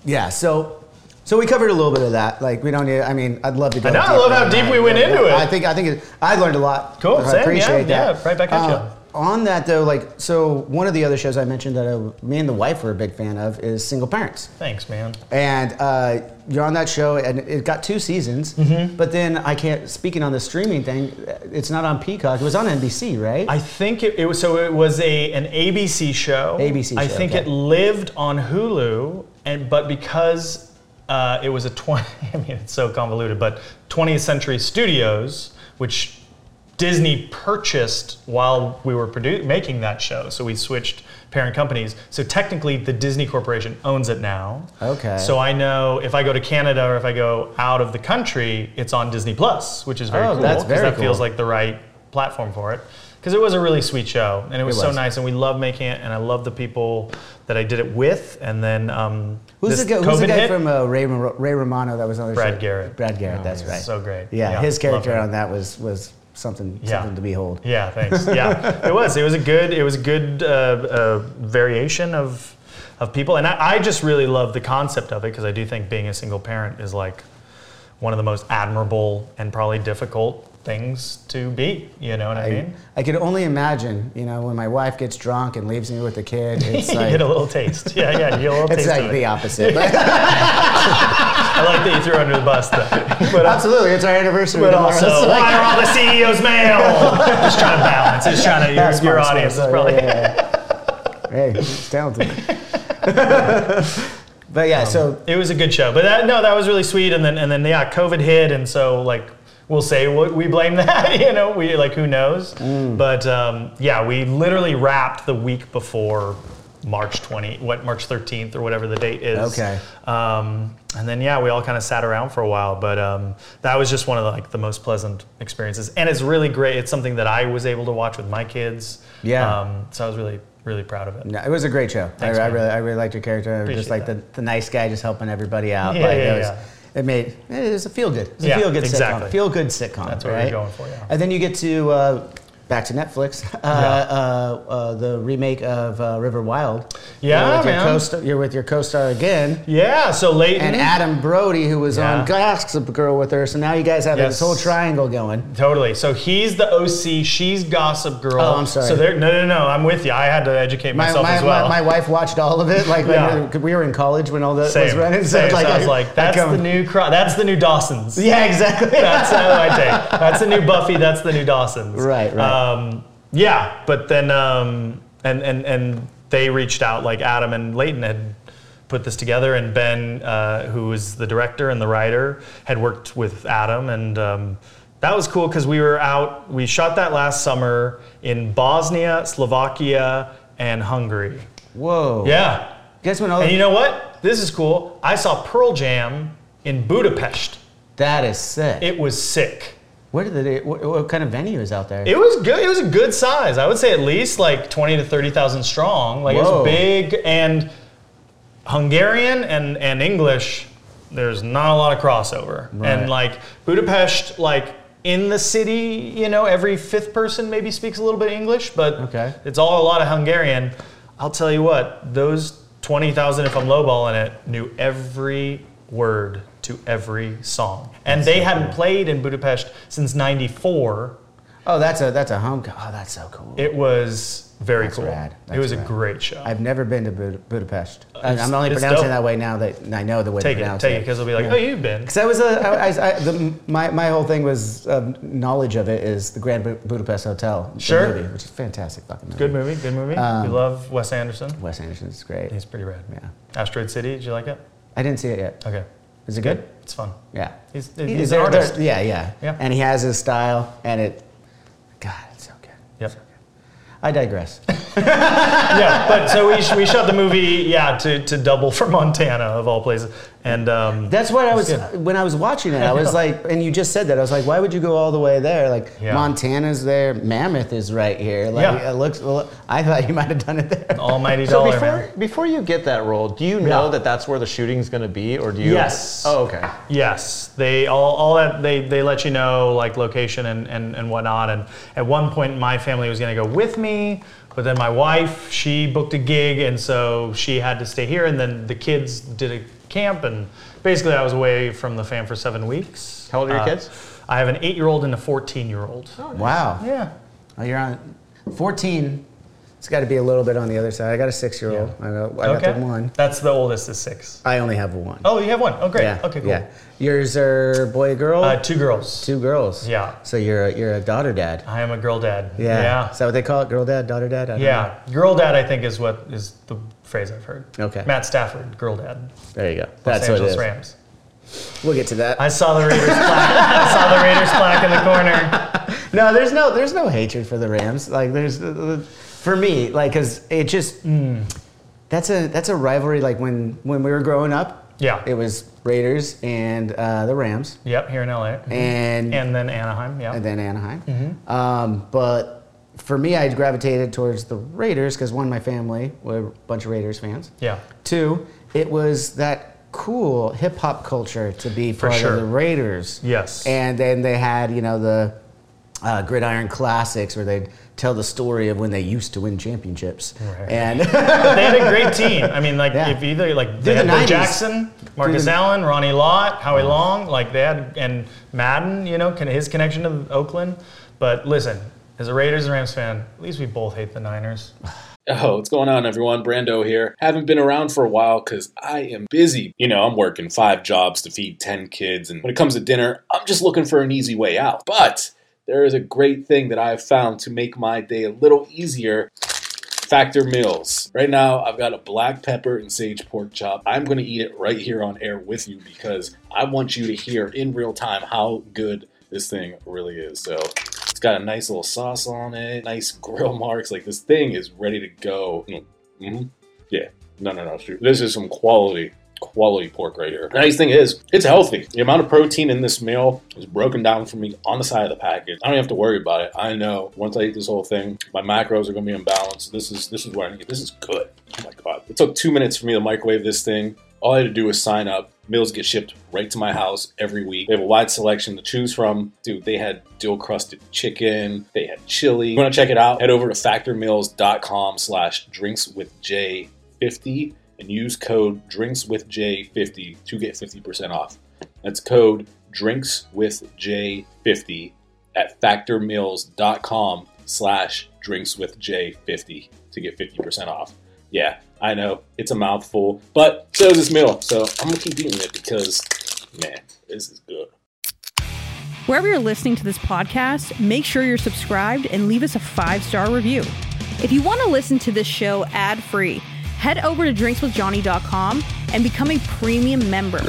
Yeah, so so we covered a little bit of that. Like we don't need. I mean, I'd love to go. I know, I love how deep that. we went into it. I think I think it, I learned a lot. Cool, I same, appreciate yeah, that. yeah, right back at Uh, On that though, like so, one of the other shows I mentioned that I, me and the wife were a big fan of is Single Parents. Thanks, man. And uh, you're on that show, and it got two seasons. Mm-hmm. But then I can't. Speaking on the streaming thing, it's not on Peacock. It was on NBC, right? I think it, it was so it was a an ABC show. ABC Show, I think okay. it lived on Hulu, and but because uh, it was a 20, I mean it's so convoluted, but 20th Century Studios, which Disney purchased while we were produ- making that show, so we switched parent companies. So technically, the Disney Corporation owns it now. Okay. So I know if I go to Canada or if I go out of the country, it's on Disney Plus, which is very Oh, cool that's very that feels like the right platform for it. because it was a really sweet show and it was, so was. nice and we love making it and I love the people that I did it with and then um, Who's the guy, who's the guy hit, from uh, Ray, Ray Romano that was on the Brad show? Garrett. Brad Garrett, that's right. so great. Yeah, Yeah, his character on that was was something Yeah. something to behold. Yeah, thanks. Yeah, it was. It was a good. It was a good uh, uh, variation of of people, and I, I just really love the concept of it because I do think being a single parent is like one of the most admirable and probably difficult things to be. You know what I, I, mean? I could only imagine, you know, when my wife gets drunk and leaves me with the kid, it's you like get a little taste. Yeah, yeah, you get a little it's taste like of the it. opposite. I like that you threw under the bus, though. But, uh, Absolutely, it's our anniversary. but tomorrow, also, so why like- are all the CEOs male? just trying to balance. Just trying to. Your, That's your audience is probably. yeah, yeah. Hey, it's talented. but yeah, so It was a good show, but that, no, that was really sweet. And then and then yeah, COVID hit, and so like we'll say we blame that. You know, we like who knows. Mm. But um, yeah, we literally wrapped the week before March 20, what March 13th or whatever the date is. Okay. Um, and then yeah, we all kind of sat around for a while, but um, that was just one of the, like the most pleasant experiences, and it's really great. It's something that I was able to watch with my kids. Yeah. Um, so I was really really proud of it. no, it was a great show. Thanks, I, I really, I really liked your character. Appreciate just like the, that. the nice guy, just helping everybody out. Yeah, like, yeah, was, yeah. It made it was a feel good. It was Yeah, a feel good exactly. sitcom. Feel good sitcom. That's what we're going for, yeah. And then you get to uh, back to Netflix. Uh, uh, uh, the remake of uh, River Wild. Yeah, you're with Your man. co-star, you're with your co-star again. Yeah. So Leighton And Adam Brody, who was Yeah. on Gossip Girl with her, so now you guys have Yes. this whole triangle going. Totally. So he's the OC. She's Gossip Girl. Oh, I'm sorry. So there, no, no, no. I'm with you. I had to educate myself my, as well. my, my wife watched all of it. Like Yeah. we were- in college when all that Same. was running. So Same. it's So like, I was like, that's the new. Cro- that's the new Dawson's. Yeah, exactly. That's how I take. That's the new Buffy. That's the new Dawson's. Right, right. Um, yeah, but then um, and and and they reached out. Like Adam and Leighton had put this together, and Ben, uh, who was the director and the writer, had worked with Adam, and um, that was cool because we were out. We shot that last summer in Bosnia, Slovakia, and Hungary. Whoa. Yeah. Guess when all And you know what? This is cool. I saw Pearl Jam in Budapest. that is sick. It was sick. Did it? What, what kind of venue is out there? It was good. It was a good size. I would say at least like twenty to thirty thousand strong. Like it was big and Hungarian and and English. There's not a lot of crossover. Right. And like Budapest, like in the city, you know, every fifth person maybe speaks a little bit English, but Okay. it's all a lot of Hungarian. I'll tell you what, those twenty thousand, if I'm lowballing it, knew every word to every song, and they hadn't played in Budapest since '94. oh, that's a that's a home. Oh, that's so cool. It was very That's cool. rad. it That's was a great show. I've never been to Bud- Budapest. It's- I'm only pronouncing dope. that way now that I know the way take to it, pronounce take it. it, because they'll be like, Yeah. "Oh, you've been." Because I was a, I, I, I, the, my, my whole thing was um, knowledge of it is the Grand Bu- Budapest Hotel, Sure. movie, which is fantastic fucking movie. Good movie, good movie. Um, you love Wes Anderson. Wes Anderson's great. He's pretty rad. Yeah, Asteroid City. Did you like it? I didn't see it yet. Okay, Is it good? It's fun. Yeah. He's, He- he's an artist. Yeah, yeah, Yeah. And he has his style, and it, God, it's so good. Yep. I digress. yeah, but so we, sh- we shot the movie, yeah, to, to double for Montana of all places, and um, That's what I was It's good. when I was watching it. I was like, and you just said that. I was like, why would you go all the way there? Like Yeah. Montana's there, Mammoth is right here. Like Yeah. it looks. Well, I thought you might have done it there. Almighty So Dollar before, Man. before you get that role, do you know Yeah. that that's where the shooting's going to be, or do you? Yes. Oh, okay. Yes, they all, all that they, they let you know like location and, and, and whatnot. And at one point, my family was going to go with me, but then my wife she booked a gig, and so she had to stay here. And then the kids did a camp, and basically I was away from the fam for seven weeks. How old are your Uh, kids? I have an eight-year-old and a fourteen-year-old. Wow. Yeah. Oh, you're on 14. It's got to be a little bit on the other side. I got a six-year-old. I got, I got the one. That's the oldest is six. I only have one. Oh, you have one. Oh, great. yeah. Okay, cool. Yeah. Yours are boy, girl. Uh, two girls. Two girls. Yeah. So you're a, you're a daughter dad. I am a girl dad. Yeah. Yeah. Is that what they call it? Girl dad, daughter dad? I don't Yeah, girl dad. I think is what is the phrase I've heard. Okay. Matt Stafford, girl dad. There you go. Los That's what it Angeles. Rams. We'll get to that. I saw the Raiders plaque. I saw the Raiders plaque in the corner. No, there's no there's no hatred for the Rams. Like there's uh, for me like cuz it just Hmm. that's a that's a rivalry like when when we were growing up. Yeah. It was Raiders and uh, the Rams Yep, here in LA. and And then Anaheim. Yeah. and then Anaheim. Mm-hmm. Um, but for me, I gravitated towards the Raiders because one, my family were a bunch of Raiders fans. Yeah. Two, it was that cool hip hop culture to be part sure. of the Raiders. Yes. And then they had, you know, the uh, Gridiron Classics where they'd tell the story of when they used to win championships. Right. And they had a great team. I mean, like Yeah. if either like Through had the Jackson, Marcus Allen, Ronnie Lott, Howie Long, like they had and Madden, you know, his connection to Oakland. But listen, as a Raiders and Rams fan, at least we both hate the Niners. Oh, what's going on, everyone? Brando here. Haven't been around for a while because I am busy. You know, I'm working five jobs to feed 10 kids, and when it comes to dinner, I'm just looking for an easy way out. But there is a great thing that I have found to make my day a little easier. Factor Meals. Right now, I've got a black pepper and sage pork chop. I'm going to eat it right here on air with you because I want you to hear in real time how good this thing really is. So, it's got a nice little sauce on it, nice grill marks. Like this thing is ready to go. hmm Yeah. No, no, no. This is some quality, quality pork right here. The nice thing is, it's healthy. The amount of protein in this meal is broken down for me on the side of the package. I don't have to worry about it. I know once I eat this whole thing, my macros are to be in balance. This is this is what I need. This is good. Oh my god! It took two minutes for me to microwave this thing. All I had to do was sign up. Meals get shipped right to my house every week. They have a wide selection to choose from. Dude, they had dill crusted chicken. They had chili. You want to check it out? Head over to factormeals.com slash drinks with J50 and use code drinks with J50 to get 50% off. That's code drinks with J50 at factormeals.com slash drinks with J50 to get 50% off. Yeah, I know it's a mouthful, but so is this meal. So I'm gonna keep eating it because, man, this is good. Wherever you're listening to this podcast, make sure you're subscribed and leave us a five star review. If you want to listen to this show ad free, head over to drinkswithjohnny.com and become a premium member.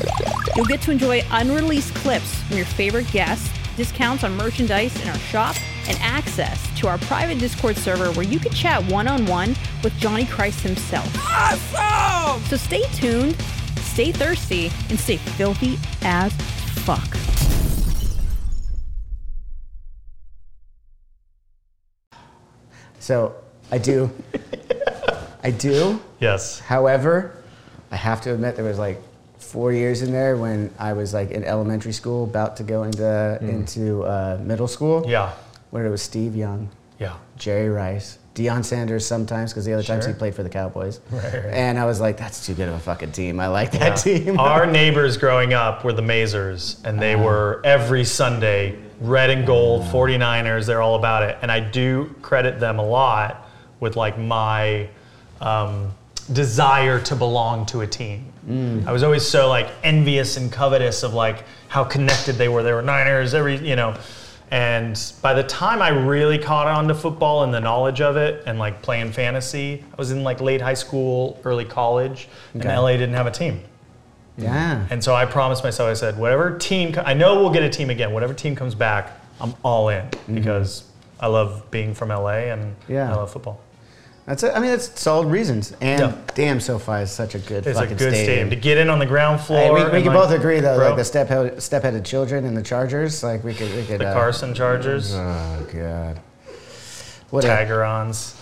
You'll get to enjoy unreleased clips from your favorite guests, discounts on merchandise in our shop, and access to our private Discord server where you can chat one on one with Johnny Christ himself. Awesome! So stay tuned, stay thirsty, and stay filthy as fuck. so I do. I do. Yes. However, I have to admit there was like four years in there when I was like in elementary school, about to go into into uh, middle school. Yeah. Where it was Steve Young, Yeah. Jerry Rice, Deion Sanders sometimes because the other times he played for the Cowboys. Right, right. And I was like, that's too good of a fucking team. I like that Yeah. team. Our neighbors growing up were the Mazers, and they were every Sunday red and gold 49ers. They're all about it. And I do credit them a lot with like my um, desire to belong to a team. I was always so like envious and covetous of like how connected they were. They were Niners, every, you know. And by the time I really caught on to football and the knowledge of it and like playing fantasy, I was in like late high school, early college, Okay. and LA didn't have a team. yeah. And so I promised myself, I said, whatever team, I know we'll get a team again. Whatever team comes back, I'm all in because I love being from LA and Mm-hmm. Yeah. I love football. That's it. I mean, that's solid reasons. And Yeah. damn, SoFi is such a good It's a fucking good stadium. to get in on the ground floor. Hey, we, can like, both agree though, bro, like the step step-headed children and the Chargers, like we could we could. the uh, Carson Chargers, Oh god. What a- Tagarons.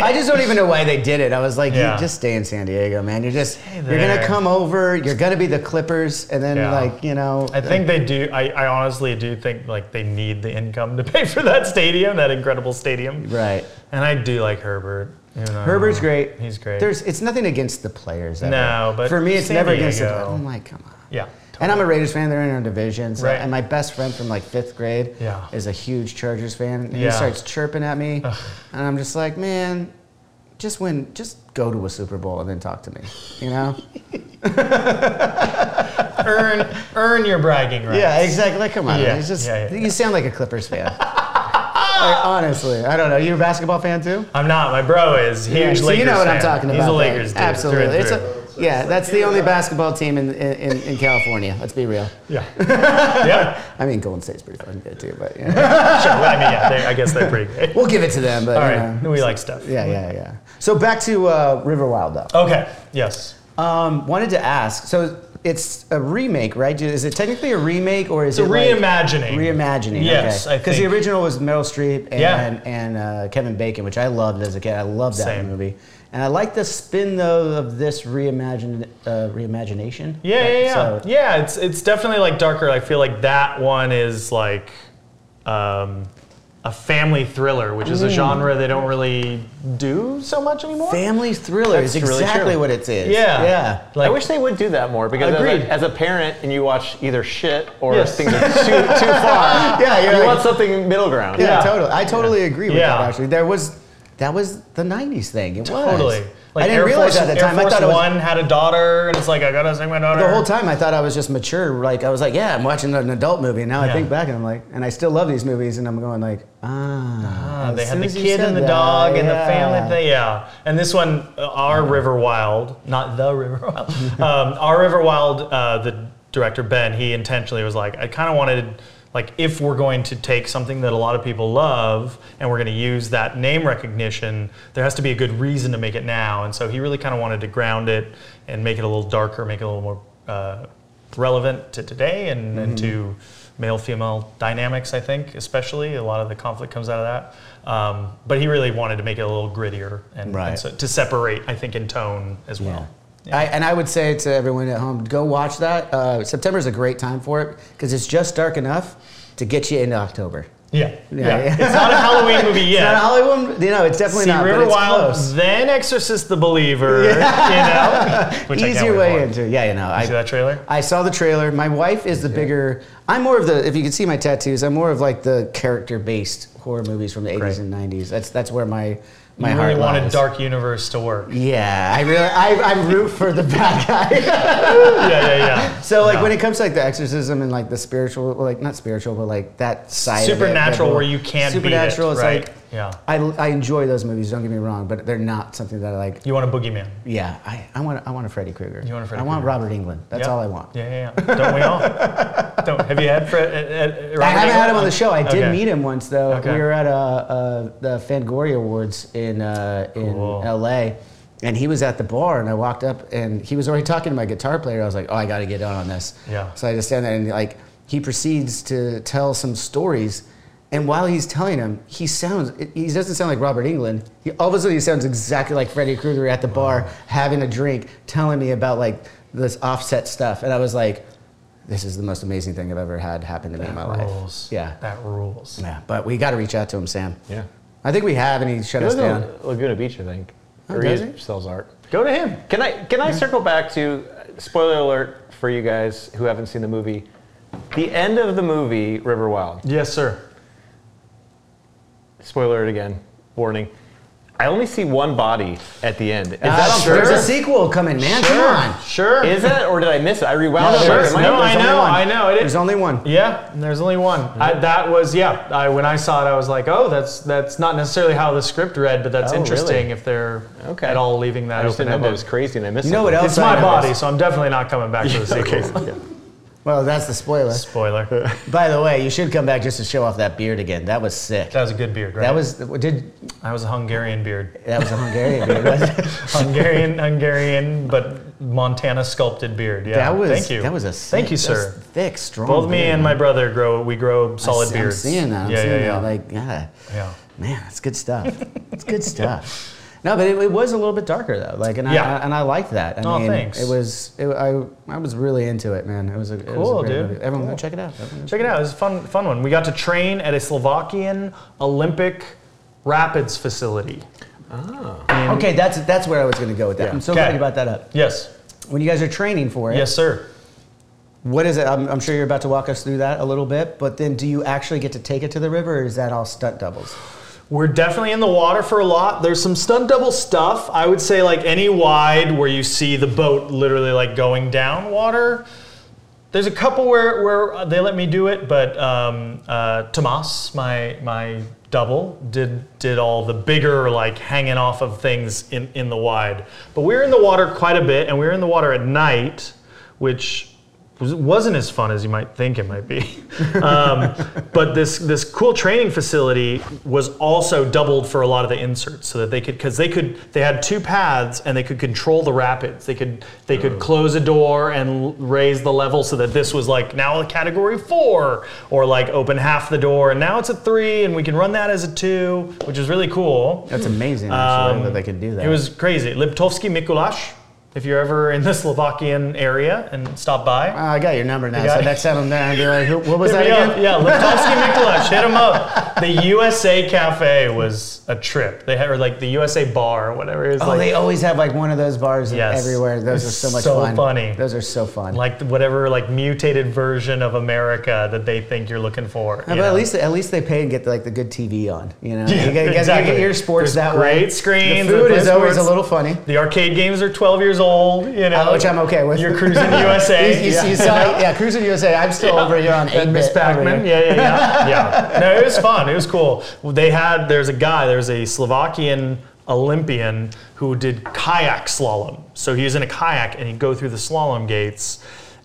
I just don't even know why they did it. I was like, Yeah. you just stay in San Diego, man. You're just you're gonna come over. You're gonna be the Clippers, and then Yeah. like you know. I think they do. I, I honestly do think like they need the income to pay for that stadium, that incredible stadium. right. And I do like Herbert. you know. Herbert's great. He's great. There's it's nothing against the players. Ever. No, but for me, it's San never against the. Diego- I'm like, come on. yeah. And I'm a Raiders fan. They're in our division. So, Right. And my best friend from like fifth grade Yeah. is a huge Chargers fan. And Yeah. he starts chirping at me, and I'm just like, man, just win, just go to a Super Bowl and then talk to me. You know? earn earn your bragging rights. yeah, exactly. Like, come on, Yeah. It's just yeah, you sound like a Clippers fan. Like, honestly, I don't know. You a basketball fan too? I'm not. My bro is huge Yeah, so Lakers you know what I'm talking about. He's a. Lakers dude. Absolutely. Through and It's through. a, yeah, that's the only basketball team in, in, in California. Let's be real. yeah. yeah. I mean, Golden State's pretty fucking good too, but yeah. Sure. Well, I mean, yeah. they- I guess they're pretty good. we'll give it to them. But All you know. We like stuff. Yeah, yeah, yeah. So back to uh, River Wild though. Okay. Yes. Um, wanted to ask. So it's a remake, right? Is it technically a remake or is It's a it like- reimagining. reimagining. Yes, because the original was Meryl Streep and Yeah. and uh, Kevin Bacon, which I loved as a kid. I loved that Same. movie, and I like the spin though of this reimagine uh, reimagination. Yeah, yeah, yeah. So- yeah, it's it's definitely like darker. I feel like that one is like um, a family thriller, which Mm. is a genre they don't really do so much anymore. Family thriller is That's really exactly true. what it is. Yeah. yeah. Like, I wish they would do that more because as Agreed. a, as a parent and you watch either shit or Yes. things are too, too far, Yeah, you're you like- want something middle ground. Yeah, Yeah. totally. I totally agree with Yeah. that. Actually, there was that was the '90s thing. It was totally. Like I didn't Air realize Force, at the time. I thought was One had a daughter, and it's like I gotta sing my daughter. the whole time. I thought I was just mature. Like I was like, yeah, I'm watching an adult movie. And now I think back and I'm like, and I still love these movies. And I'm going like, ah. Ah, they had the kid and the that, dog and the family thing. Yeah. And this one, uh, our River Wild, not the River Wild, um, our River Wild, uh, the director Ben, he intentionally was like, I kind of wanted, like, if we're going to take something that a lot of people love and we're going to use that name recognition, there has to be a good reason to make it now. And so he really kind of wanted to ground it and make it a little darker, make it a little more uh, relevant to today and, and Mm-hmm. to male female dynamics, I think, especially. A lot of the conflict comes out of that. Um, but he really wanted to make it a little grittier and, Right. and so, to separate, I think, in tone as Yeah. I, and I would say to everyone at home, go watch that. Uh, September is a great time for it because it's just dark enough to get you into October. Yeah. Yeah, Yeah. yeah. It's not a Halloween movie yet. It's not a Halloween. you know, it's definitely See not. River but it's Wild, close. then Exorcist the Believer, you know? Which Easier way for. into, yeah, you know. I, see that trailer? I saw the trailer. My wife is the bigger. I'm more of the. If you can see my tattoos, I'm more of like the character-based horror movies from the 80s Great. and 90s. That's that's where my my you heart really wanted lies. Dark Universe to work. Yeah, I really. I, I root for the bad guy. yeah, yeah, yeah. So like Yeah. when it comes to like the exorcism and like the spiritual, like not spiritual, but like that side. of it, Supernatural where you can't beat it, Supernatural. It's right? like. Yeah. I, I enjoy those movies. Don't get me wrong, but they're not something that I like. You want a boogeyman. Yeah, I, I want I want a Freddy Krueger. You want a Freddy I want Krueger. Robert Englund. That's Yeah. all I want. Yeah, yeah, yeah. Don't we all? Don't, have you had Fred? Uh, uh, Robert I haven't had him on the show. I did Okay. meet him once though. Okay. We were at uh, uh, the Fangoria Awards in uh, in Cool. L.A. And he was at the bar, and I walked up, and he was already talking to my guitar player. I was like, "Oh, I got to get on on this." Yeah. So I just stand there, and like he proceeds to tell some stories, and while he's telling them, he sounds he doesn't sound like Robert Englund. He, all of a sudden, he sounds exactly like Freddy Krueger at the bar, having a drink, telling me about like this offset stuff, and I was like, "This is the most amazing thing I've ever had happen to me in my life." rules. Yeah. That rules. Yeah, but we got to reach out to him, Sam. Yeah. I think we have, and he shut He us down. Laguna Beach, I think. Oh, or does he he? sells art. Go to him. Can I can I circle back to spoiler alert for you guys who haven't seen the movie? The end of the movie River Wild. Yes, sir. Spoiler it again. Warning. I only see one body at the end. Is Ah, that on sure. There's a sequel coming, man. Sure. Come on. Sure. Is it, or did I miss it? I rewound No, it. there's- I- no, I know, one. I know. It There's only one. Yeah, there's only one. I, that was yeah. I, when I saw it, I was like, oh, that's that's not necessarily how the script read, but that's Oh, interesting really? if they're Okay. at all leaving that I just open didn't know it was crazy and I missed You know what else? It's my I body, noticed. so I'm definitely not coming back to the sequel. Okay. Well, that's the spoiler. Spoiler. By the way, you should come back just to show off that beard again. That was sick. That was a good beard, right? That was did that was a Hungarian beard. that was a Hungarian beard. wasn't it? Hungarian, Hungarian, but Montana sculpted beard. Yeah. that was Thank you. That was a Thank you, sick- that was sir. thick, strong. Both me and man. my brother grow. We grow solid I'm beards. seeing that. I'm yeah, seeing yeah, that. yeah. Like, yeah, yeah. man, it's good stuff. it's good stuff. No, but it, it was a little bit darker though. Like, and Yeah. I, and I liked that. I Oh, mean, thanks. It was. It, I I was really into it, man. It was a it was a Cool, great dude. movie. Everyone Cool. go check it out. Everyone Check it out. It was a fun, fun one. We got to train at a Slovakian Olympic rapids facility. Oh. Okay, that's that's where I was going to go with that. Yeah. I'm so Okay. glad you brought that up. Yes. When you guys are training for it, Yes, sir. what is it? I'm, I'm sure you're about to walk us through that a little bit, but then do you actually get to take it to the river, or is that all stunt doubles? We're definitely in the water for a lot. There's some stunt double stuff. I would say like any wide where you see the boat literally like going down water. There's a couple where, where they let me do it, but um, uh, Tomas, my my double, did did all the bigger like hanging off of things in, in the wide. But we're in the water quite a bit, and we're in the water at night, which was- wasn't as fun as you might think it might be. Um, but this this cool training facility was also doubled for a lot of the inserts, so that they could because they could they had two paths and they could control the rapids. They could they could close a door and raise the level so that this was like now a category four, or like open half the door and now it's a three, and we can run that as a two, which is really cool. That's amazing, actually, Um, that they could do that. It was crazy. Liptovsky Mikuláš. If you're ever in the Slovakian area and stop by, Oh, I got your number now. got So it. next time I'm there, I'll be like, what was that again? up. Yeah, Liptovsky Mikuláš. Hit him up. The USA Cafe was a trip. They had or like the USA Bar or whatever. It was Oh, like, they always have like one of those bars Yes. everywhere. Those are so much so fun. funny. Those are so fun. like whatever like mutated version of America that they think you're looking for. Yeah, you but at least at least they pay and get like the good TV on. You know, Yeah, you get, exactly. you get your sports There's that way. great screens, The food is always a little funny. the arcade games are 12 years old. You know, Uh, which I'm okay with. You're Cruis'n USA. you, you, you saw, yeah, Cruis'n USA. I'm still over here on and Miss 8-bit Pac-Man. Yeah, yeah, yeah. yeah. No, it was fun. It was cool. They had there's a guy, there's a Slovakian Olympian who did kayak slalom. So he was in a kayak and he'd go through the slalom gates.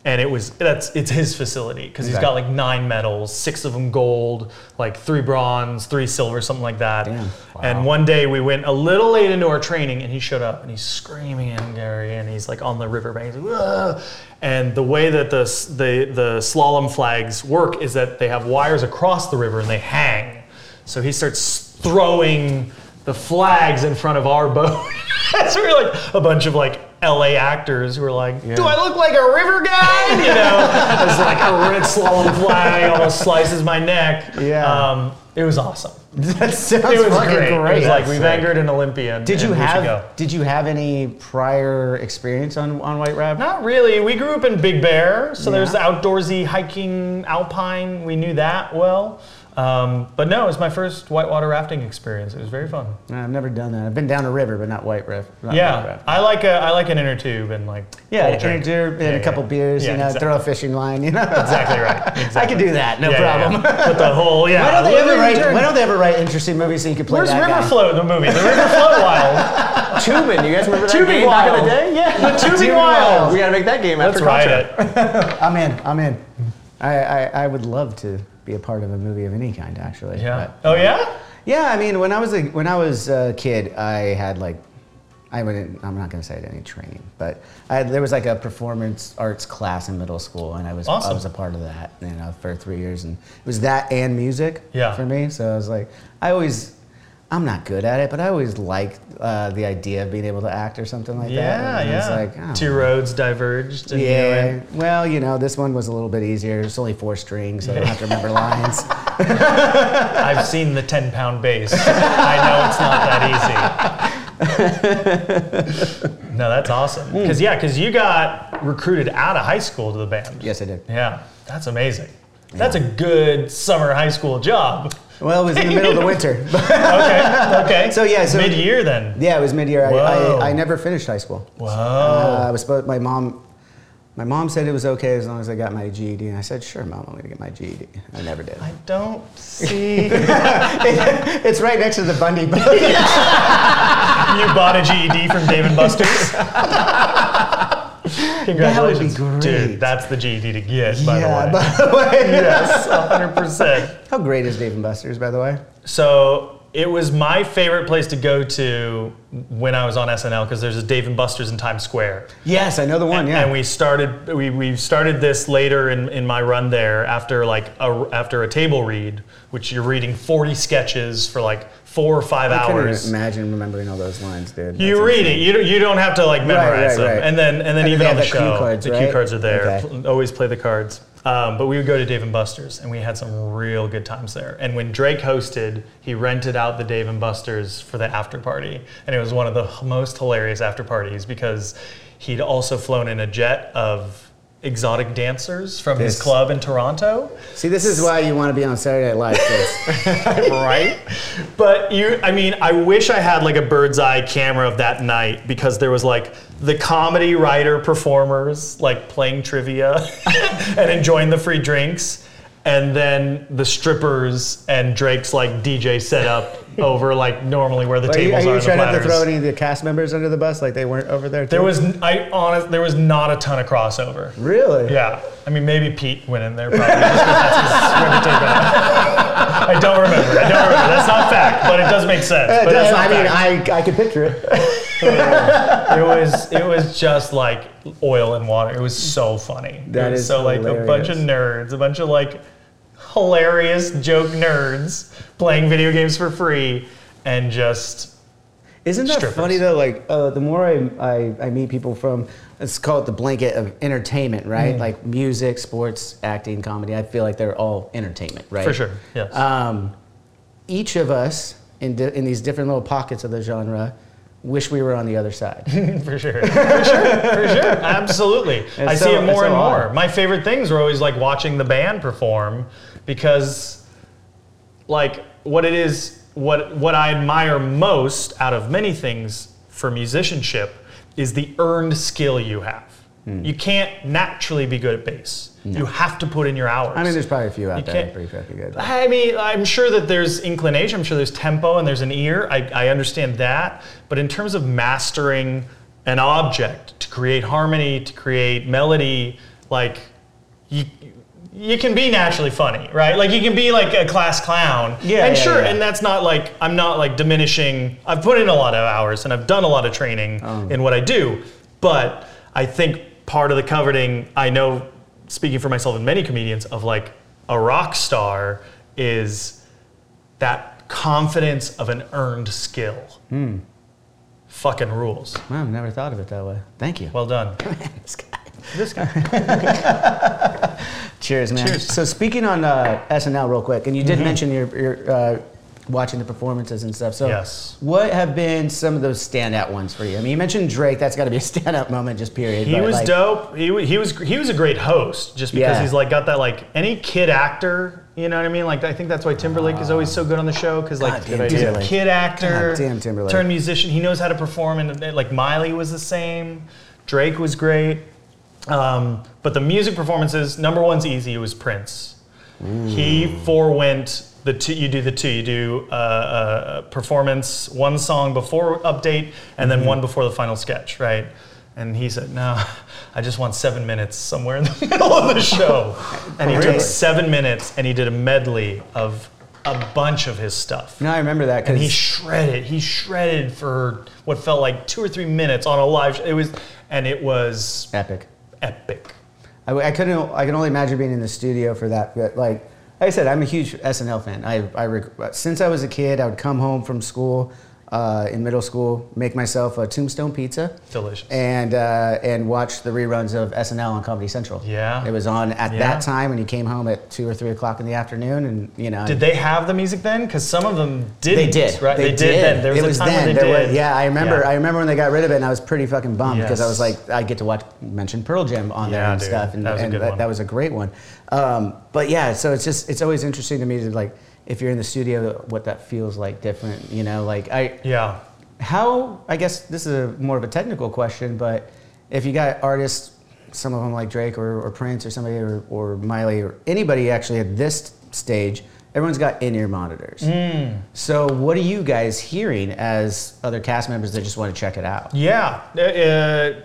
And it was that's it's his facility because he's got like nine medals, six of them gold, like three bronze, three silver, something like that. Damn. And one day we went a little late into our training, and he showed up and he's screaming at Gary, and he's like on the riverbank, like, and the way that the the the slalom flags work is that they have wires across the river and they hang. So he starts throwing the flags in front of our boat. so we're like a bunch of like LA actors who are like, "Do I look like a river guy?" You know, it's like a red slalom flag almost slices my neck. Yeah. Um, it was awesome. That sounds It was fucking great. great. It was like we've sick. anchored an Olympian. Did you and we should have. Did you have any prior experience on on White Rab? Not really. We grew up in Big Bear, so there's Yeah. outdoorsy hiking, alpine. We knew that well. Um, but no, it was my first whitewater rafting experience. It was very fun. I've never done that. I've been down a river, but not White River. Not White yeah, Rab. I like a I like an inner tube and like Yeah, cold drink. drink, and Yeah, a couple yeah. beers, Yeah, you know, exactly. throw a fishing line, you know. Exactly right. Exactly. I could do that, no problem. But the whole yeah. Why don't they ever write? Why don't they ever write interesting movies so you can play Where's that River guy? Float the movie? The River Float Wild. Tubing. You guys remember that Tubing game back in the day? Yeah. The Tubing Wild. Wild. We gotta make that game Let's after write Contra. it. I'm in. I'm in. I, I, I would love to be a part of a movie of any kind, actually. Yeah. But- Oh yeah. yeah. I mean, when I was a when I was a kid, I had like, I wouldn't. I'm not going to say I had any training, but I had, there was like a performance arts class in middle school, and I was I was a part of that, you know, for three years, and it was that and music. Yeah. For me, so I was like, I always. I'm not good at it, but I always liked uh, the idea of being able to act or something like that. Yeah, And I was yeah. like, oh, Two roads diverged. And you Yeah. Well, you know, this one was a little bit easier. It's only four strings, so I don't have to remember lines. I've seen the 10 pound bass. I know it's not that easy. no, that's awesome. Because, yeah, because you got recruited out of high school to the band. Yes, I did. Yeah, that's amazing. That's a good summer high school job. Well, it was in the middle of the winter. Okay, okay. So, yeah, so- mid year then. yeah, it was mid-year. I, I, I never finished high school. Whoa. Uh, I was supposed, my mom, my mom said it was okay as long as I got my GED, and I said, sure, mom, I'm gonna get my GED. I never did. I don't see. you it's right next to the Bundy book. You bought a GED from Dave and Buster's. Congratulations, great. dude. That's the GED to get, by yeah, the way. by the way. yes, 100. percent How great is Dave and Buster's, by the way? So it was my favorite place to go to when I was on SNL because there's a Dave and Buster's in Times Square. Yes, I know the one. Yeah. And we started we, we started this later in, in my run there after like a, after a table read, which you're reading 40 sketches for like four or five I hours. imagine remembering all those lines, dude. You That's read insane. it. You don't, you don't have to like memorize right, them. right. And then and then And even on the the cue show, cards, the cue cards are there. Okay. Always play the cards. Um, but we would go to Dave and Buster's, and we had some real good times there. And when Drake hosted, he rented out the Dave and Buster's for the after party, and it was one of the most hilarious after parties because he'd also flown in a jet of exotic dancers from his club in Toronto. See, this is why you want to be on Saturday Night Live, right? But you, I mean, I wish I had like a bird's eye camera of that night because there was like the comedy writer performers like playing trivia and enjoying the free drinks. and then the strippers and Drake's like DJ setup over like normally where the Are you, tables are are. you the trying not to throw any of the cast members under the bus like they weren't over there? There was I honest there was not a ton of crossover. really. Yeah, I mean maybe Pete went in there probably. just 'cause that's his. I don't remember. I don't remember. That's not fact, but it does make sense. It does. I mean. I, I could picture it. it was it was just like oil and water. It was so funny. That it was is so like a bunch of nerds, a bunch of like hilarious joke nerds playing video games for free, and just Isn't that Strippers. funny though? Like uh, the more I, I, I meet people from, let's call it the blanket of entertainment, right? Mm. Like music, sports, acting, comedy. I feel like they're all entertainment, right? for sure, yes. Um, each of us in di- in these different little pockets of the genre wish we were on the other side. For sure. For sure. For sure. Absolutely. I It's see it more it's so and more. odd. My favorite things were always like watching the band perform because like what it is what what I admire most out of many things for musicianship is the earned skill you have. Hmm. You can't naturally be good at bass. You have to put in your hours. I mean, there's probably a few out You there that are can't- pretty fucking good. I mean, I'm sure that there's inclination. I'm sure there's tempo and there's an ear. I, I understand that. But in terms of mastering an object to create harmony, to create melody, like you, you can be naturally funny, right? Like you can be like a class clown. Yeah, And yeah, sure, yeah. and that's not like I'm not like diminishing. I've put in a lot of hours and I've done a lot of training Oh. in what I do. But I think part of the coveting, I know, speaking for myself and many comedians, of like a rock star is that confidence of an earned skill. Hmm. Fucking rules. Wow, I've never thought of it that way. Thank you. Well done. This guy. Cheers, man. Cheers. So speaking on uh, SNL real quick, and you did mention your, your uh, watching the performances and stuff. So Yes. what have been some of those standout ones for you? I mean, you mentioned Drake. That's got to be a standout moment, just period. He was like, dope. He, he was he was a great host just because Yeah. he's like got that like any kid actor. You know what I mean? Like I think that's why Timberlake is always so good on the show because like damn he's a kid actor, God damn Timberlake. turned musician. He knows how to perform, and, like Miley was the same. Drake was great. Um, but the music performances, number one's easy. It was Prince. He forewent the two. You do the two. You do uh, a performance, one song before update, and then one before the final sketch, right? And he said, "No, I just want seven minutes somewhere in the middle of the show." And he Really? took seven minutes, and he did a medley of a bunch of his stuff. No, I remember that And he shredded. He shredded for what felt like two or three minutes on a live. Sh- it was, and it was epic. Epic. I, I couldn't. I can only imagine being in the studio for that. But like, like I said, I'm a huge SNL fan. I, I since I was a kid, I would come home from school uh, in middle school, make myself a Tombstone pizza, Delicious. and uh, and watch the reruns of SNL on Comedy Central. Yeah. it was on at Yeah. that time when you came home at two or three o'clock in the afternoon, and you know. Did they have the music then? Because some of them didn't. They did. Right? They, did. Then there was, it was a time then. when they did. were- yeah, I remember. Yeah. I remember when they got rid of it, and I was pretty fucking bummed because I was like, I get to watch mention Pearl Jam on there and dude. stuff, and That was a and that, that was a great one. Um, but yeah, so it's just it's always interesting to me to like if you're in the studio, what that feels like different. You know, like I Yeah. how I guess this is a more of a technical question, but if you got artists, some of them like Drake or, or Prince or somebody or, or Miley or anybody actually at this stage, everyone's got in-ear monitors. So what are you guys hearing as other cast members that just want to check it out? Yeah. Uh, uh,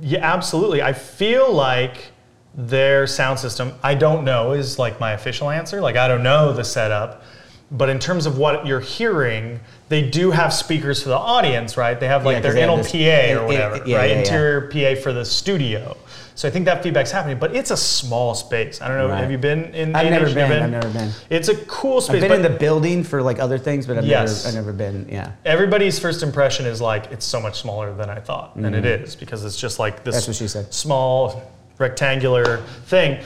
yeah, absolutely. I feel like their sound system, I don't know, is like my official answer. Like, I don't know the setup. But in terms of what you're hearing, they do have speakers for the audience, right? They have like Yeah, their this, PA in- or in- whatever, yeah, right? yeah. Interior PA for the studio. So I think that feedback's happening, but it's a small space. I don't know. Right. Have you been in? I've never You been, I've never been. It's a cool space. I've been in the building for like other things, but I've Yes. never I've never been. Yeah, everybody's first impression is like it's so much smaller than I thought, and it is because it's just like this Mm-hmm. That's what she said. small rectangular thing.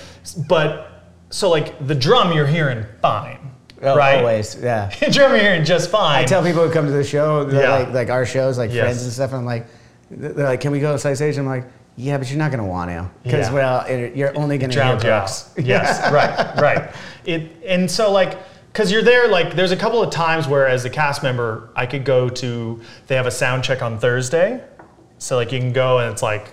But so like the drum you're hearing fine, Oh, right? always. Yeah. drum you're hearing just fine. I tell people who come to the show, Yeah. like like our shows, like Yes. friends and stuff. I'm like, they're like, can we go outside stage? I'm like, yeah, but you're not gonna want to because Yeah. well, it- you're only gonna hear drowns you out. Brooks. Yes, right, right. It and so like because you're there, like there's a couple of times where as a cast member, I could go to they have a sound check on Thursday, so like you can go and it's like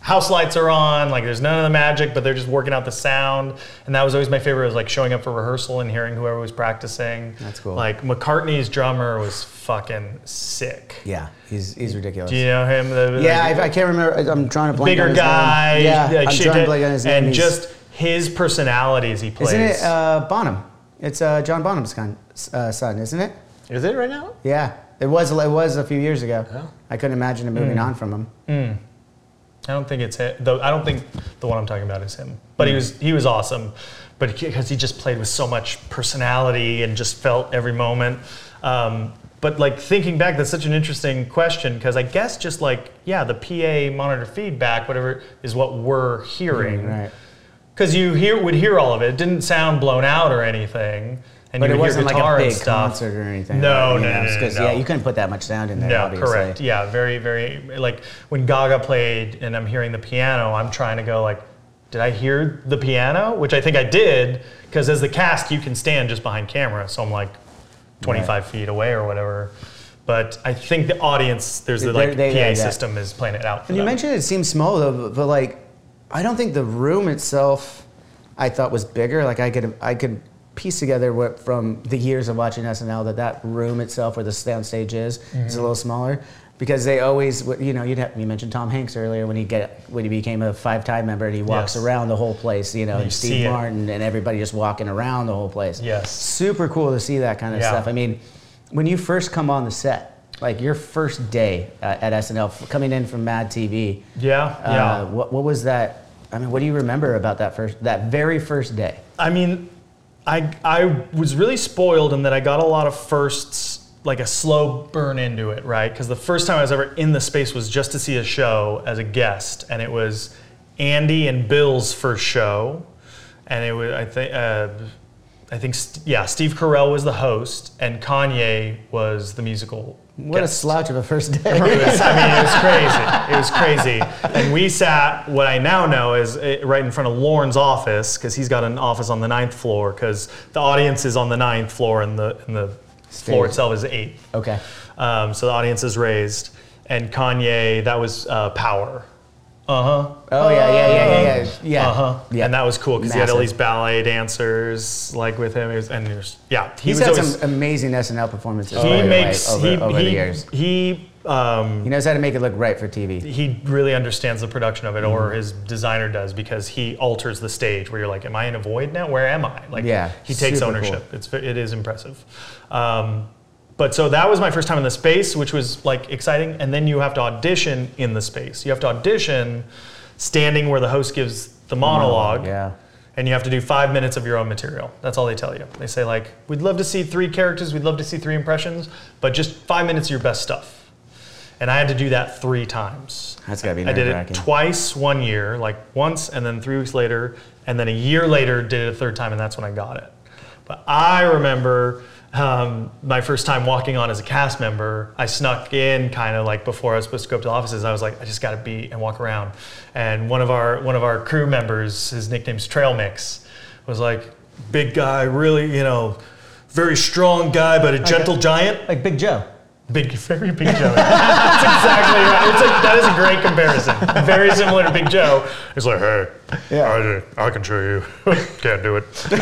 house lights are on, like there's none of the magic, but they're just working out the sound. And that was always my favorite. Was like showing up for rehearsal and hearing whoever was practicing. That's cool. Like McCartney's drummer was fucking sick. Yeah, he's he's ridiculous. Do you know him? The, yeah, like, I, I can't remember. I'm trying to blank bigger on his name. guy. Yeah, like, I'm shaped trying to blank on his name. And He's- just his personalities he plays. isn't it uh, Bonham? It's uh, John Bonham's con- uh, son, isn't it? Is it right now? Yeah, it was. It was a few years ago. Oh. I couldn't imagine him moving on from him. I don't think it's him. Though I don't think the one I'm talking about is him. But he was he was awesome. But because he just played with so much personality and just felt every moment. Um, but like thinking back, that's such an interesting question because I guess just like yeah, the PA monitor feedback, whatever, is what we're hearing. Right. Because you hear would hear all of it. It didn't sound blown out or anything. And But it wasn't like a big concert or anything. No, right? no, You no, no, 'cause, no. Yeah, you couldn't put that much sound in there. No, obviously. correct. Yeah, very, very like when Gaga played and I'm hearing the piano, I'm trying to go like, did I hear the piano? Which I think I did, because as the cast, you can stand just behind camera, so I'm like 25 feet away or whatever. But I think the audience, there's the like they- PA yeah, yeah. system is playing it out. For And you them. mentioned it seems small though, but, but like, I don't think the room itself, I thought was bigger. Like I could I could piece together what from the years of watching SNL that that room itself where the sound stage is Mm-hmm. is a little smaller because they always you know you'd have, you mentioned Tom Hanks earlier when he get when he became a five time member and he walks Yes. around the whole place you know and Steve it. Martin and everybody just walking around the whole place Yes. super cool to see that kind of Yeah. stuff I mean when you first come on the set like your first day uh, at SNL coming in from Mad TV Yeah, yeah. uh, what, what was that? I mean, what do you remember about that first, that very first day? I mean, I I was really spoiled in that I got a lot of firsts, like a slow burn into it, right? Because the first time I was ever in the space was just to see a show as a guest, and it was Andy and Bill's first show, and it was I think. Uh, I think, st- yeah, Steve Carell was the host, and Kanye was the musical. What a slouch of a first day. Was, I mean, it was crazy. It was crazy. And we sat, what I now know is eh, right in front of Lorne's office, because he's got an office on the ninth floor, because the audience is on the ninth floor and the, and the floor itself is eighth. okay. Um, so the audience is raised. And Kanye, that was uh, Power. Uh huh. Oh yeah, yeah, yeah, yeah, yeah. yeah. Uh huh. Yeah. And that was cool because he had all these ballet dancers like with him. It was, and it was, yeah, he He's was had always. some amazing SNL performances. he by the way, makes over, he over he, the years. he um, He knows how to make it look right for TV. he really understands the production of it, Mm-hmm. or his designer does, because he alters the stage where you're like, "Am I in a void now? Where am I?" Like, Yeah, he takes super ownership. It's it is impressive. Um, but so that was my first time in the space, which was like exciting. And then you have to audition in the space. You have to audition standing where the host gives the monologue. Yeah. And you have to do five minutes of your own material. That's all they tell you. They say like, "We'd love to see three characters. We'd love to see three impressions, but just five minutes of your best stuff." And I had to do that three times. That's gotta be I did it twice one year, like once, and then three weeks later, and then a year later did it a third time, and that's when I got it. But I remember um, my first time walking on as a cast member. I snuck in kind of like before I was supposed to go up to the offices. I was like, I just got to be and walk around. And one of our one of our crew members, his nickname's Trail Mix, was like, big guy, really, you know, very strong guy, but a gentle giant. Like Big Joe. Big, very Big Joe. That's exactly right. It's a, that is a great comparison. Very similar to Big Joe. It's like, hey, Yeah. I, I can show you. Can't do it. Um,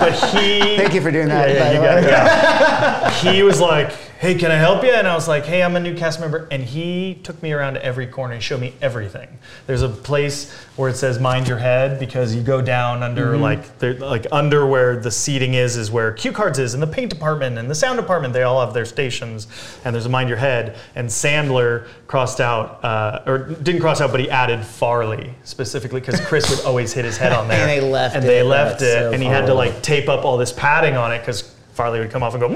but he. Thank you for doing that. Yeah, yeah, you got it. Yeah. He was like, hey, can I help you? And I was like, hey, I'm a new cast member. And he took me around to every corner and showed me everything. There's a place where it says mind your head because you go down under Mm-hmm. like there- like under where the seating is is where cue cards is and the paint department and the sound department they all have their stations and there's a mind your head and Sandler crossed out uh, or didn't cross out but he added Farley specifically because Chris would always hit his head on there And they left and it. they left it so and he had to like tape up all this padding on it because Farley would come off and go,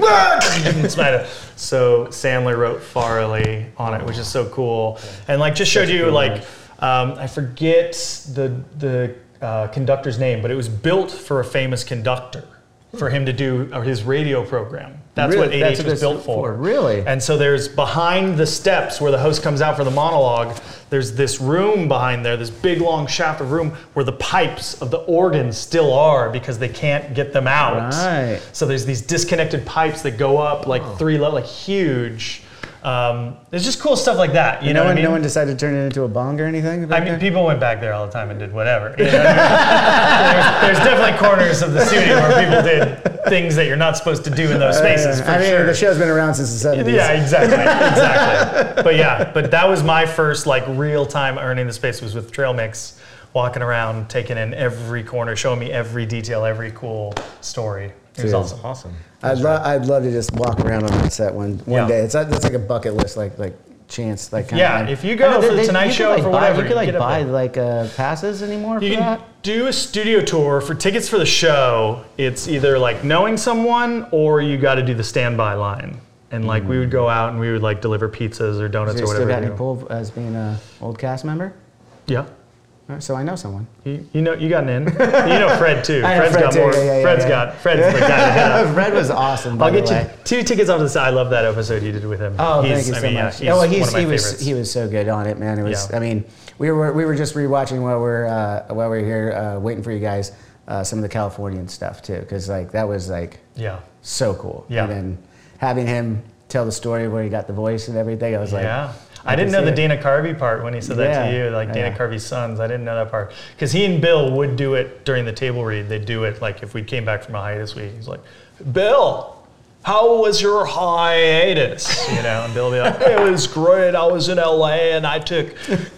it. So Sandler wrote Farley on it, which is so cool. And like just showed you like, um, I forget the, the uh, conductor's name, but it was built for a famous conductor for him to do his radio program. That's what Really? 8H That's what was built for. for, really? And so there's behind the steps where the host comes out for the monologue, there's this room behind there, this big long shaft of room where the pipes of the organ still are because they can't get them out. Right. So there's these disconnected pipes that go up like oh. three like huge. Um, it's just cool stuff like that. You no know what one, I mean? no one decided to turn it into a bong or anything. I mean, there? people went back there all the time and did whatever. You know what I mean? there's, there's definitely corners of the studio where people did things that you're not supposed to do in those spaces. For I mean, sure. the show's been around since the 70s. Yeah, exactly, exactly. But yeah, but that was my first like real time earning the space was with Trail Mix, walking around, taking in every corner, showing me every detail, every cool story. It was Dude. awesome. Awesome. I'd, lo- I'd love to just walk around on that set one one Yeah. day. It's that's like a bucket list, like like chance, like kind Yeah, of. if you go for the Tonight Show like for buy, whatever, you could like get up buy there. like uh, passes anymore You for can that. do a studio tour for tickets for the show. It's either like knowing someone or you got to do the standby line. And like we would go out and we would like deliver pizzas or donuts Do or you still whatever. got we any do. pull as being a old cast member? Yeah. So I know someone. You, you know, you got an in. You know Fred too. I Fred's Fred got too, more. yeah, yeah, yeah, Fred's yeah. got. Fred's the guy to hit up. Fred was awesome. I'll get you two tickets off the side. I love that episode you did with him. Oh, He's- thank you I so mean, yeah, much. he's oh, well, one of my he was favorites. he was so good on it, man. It was. Yeah. I mean, we were we were just rewatching while we're uh, while we're here uh, waiting for you guys uh, some of the Californian stuff too, because like that was like yeah. so cool. Yeah. And then having him tell the story where he got the voice and everything, I was like, Yeah. I I, didn't know the it. Dana Carvey part when he said that to you, like Dana Carvey's sons. I didn't know that part. Because he and Bill would do it during the table read. They'd do it like if we came back from a hiatus week. He's like, Bill, how was your hiatus? You know, and Bill be like, it was great. I was in LA and I took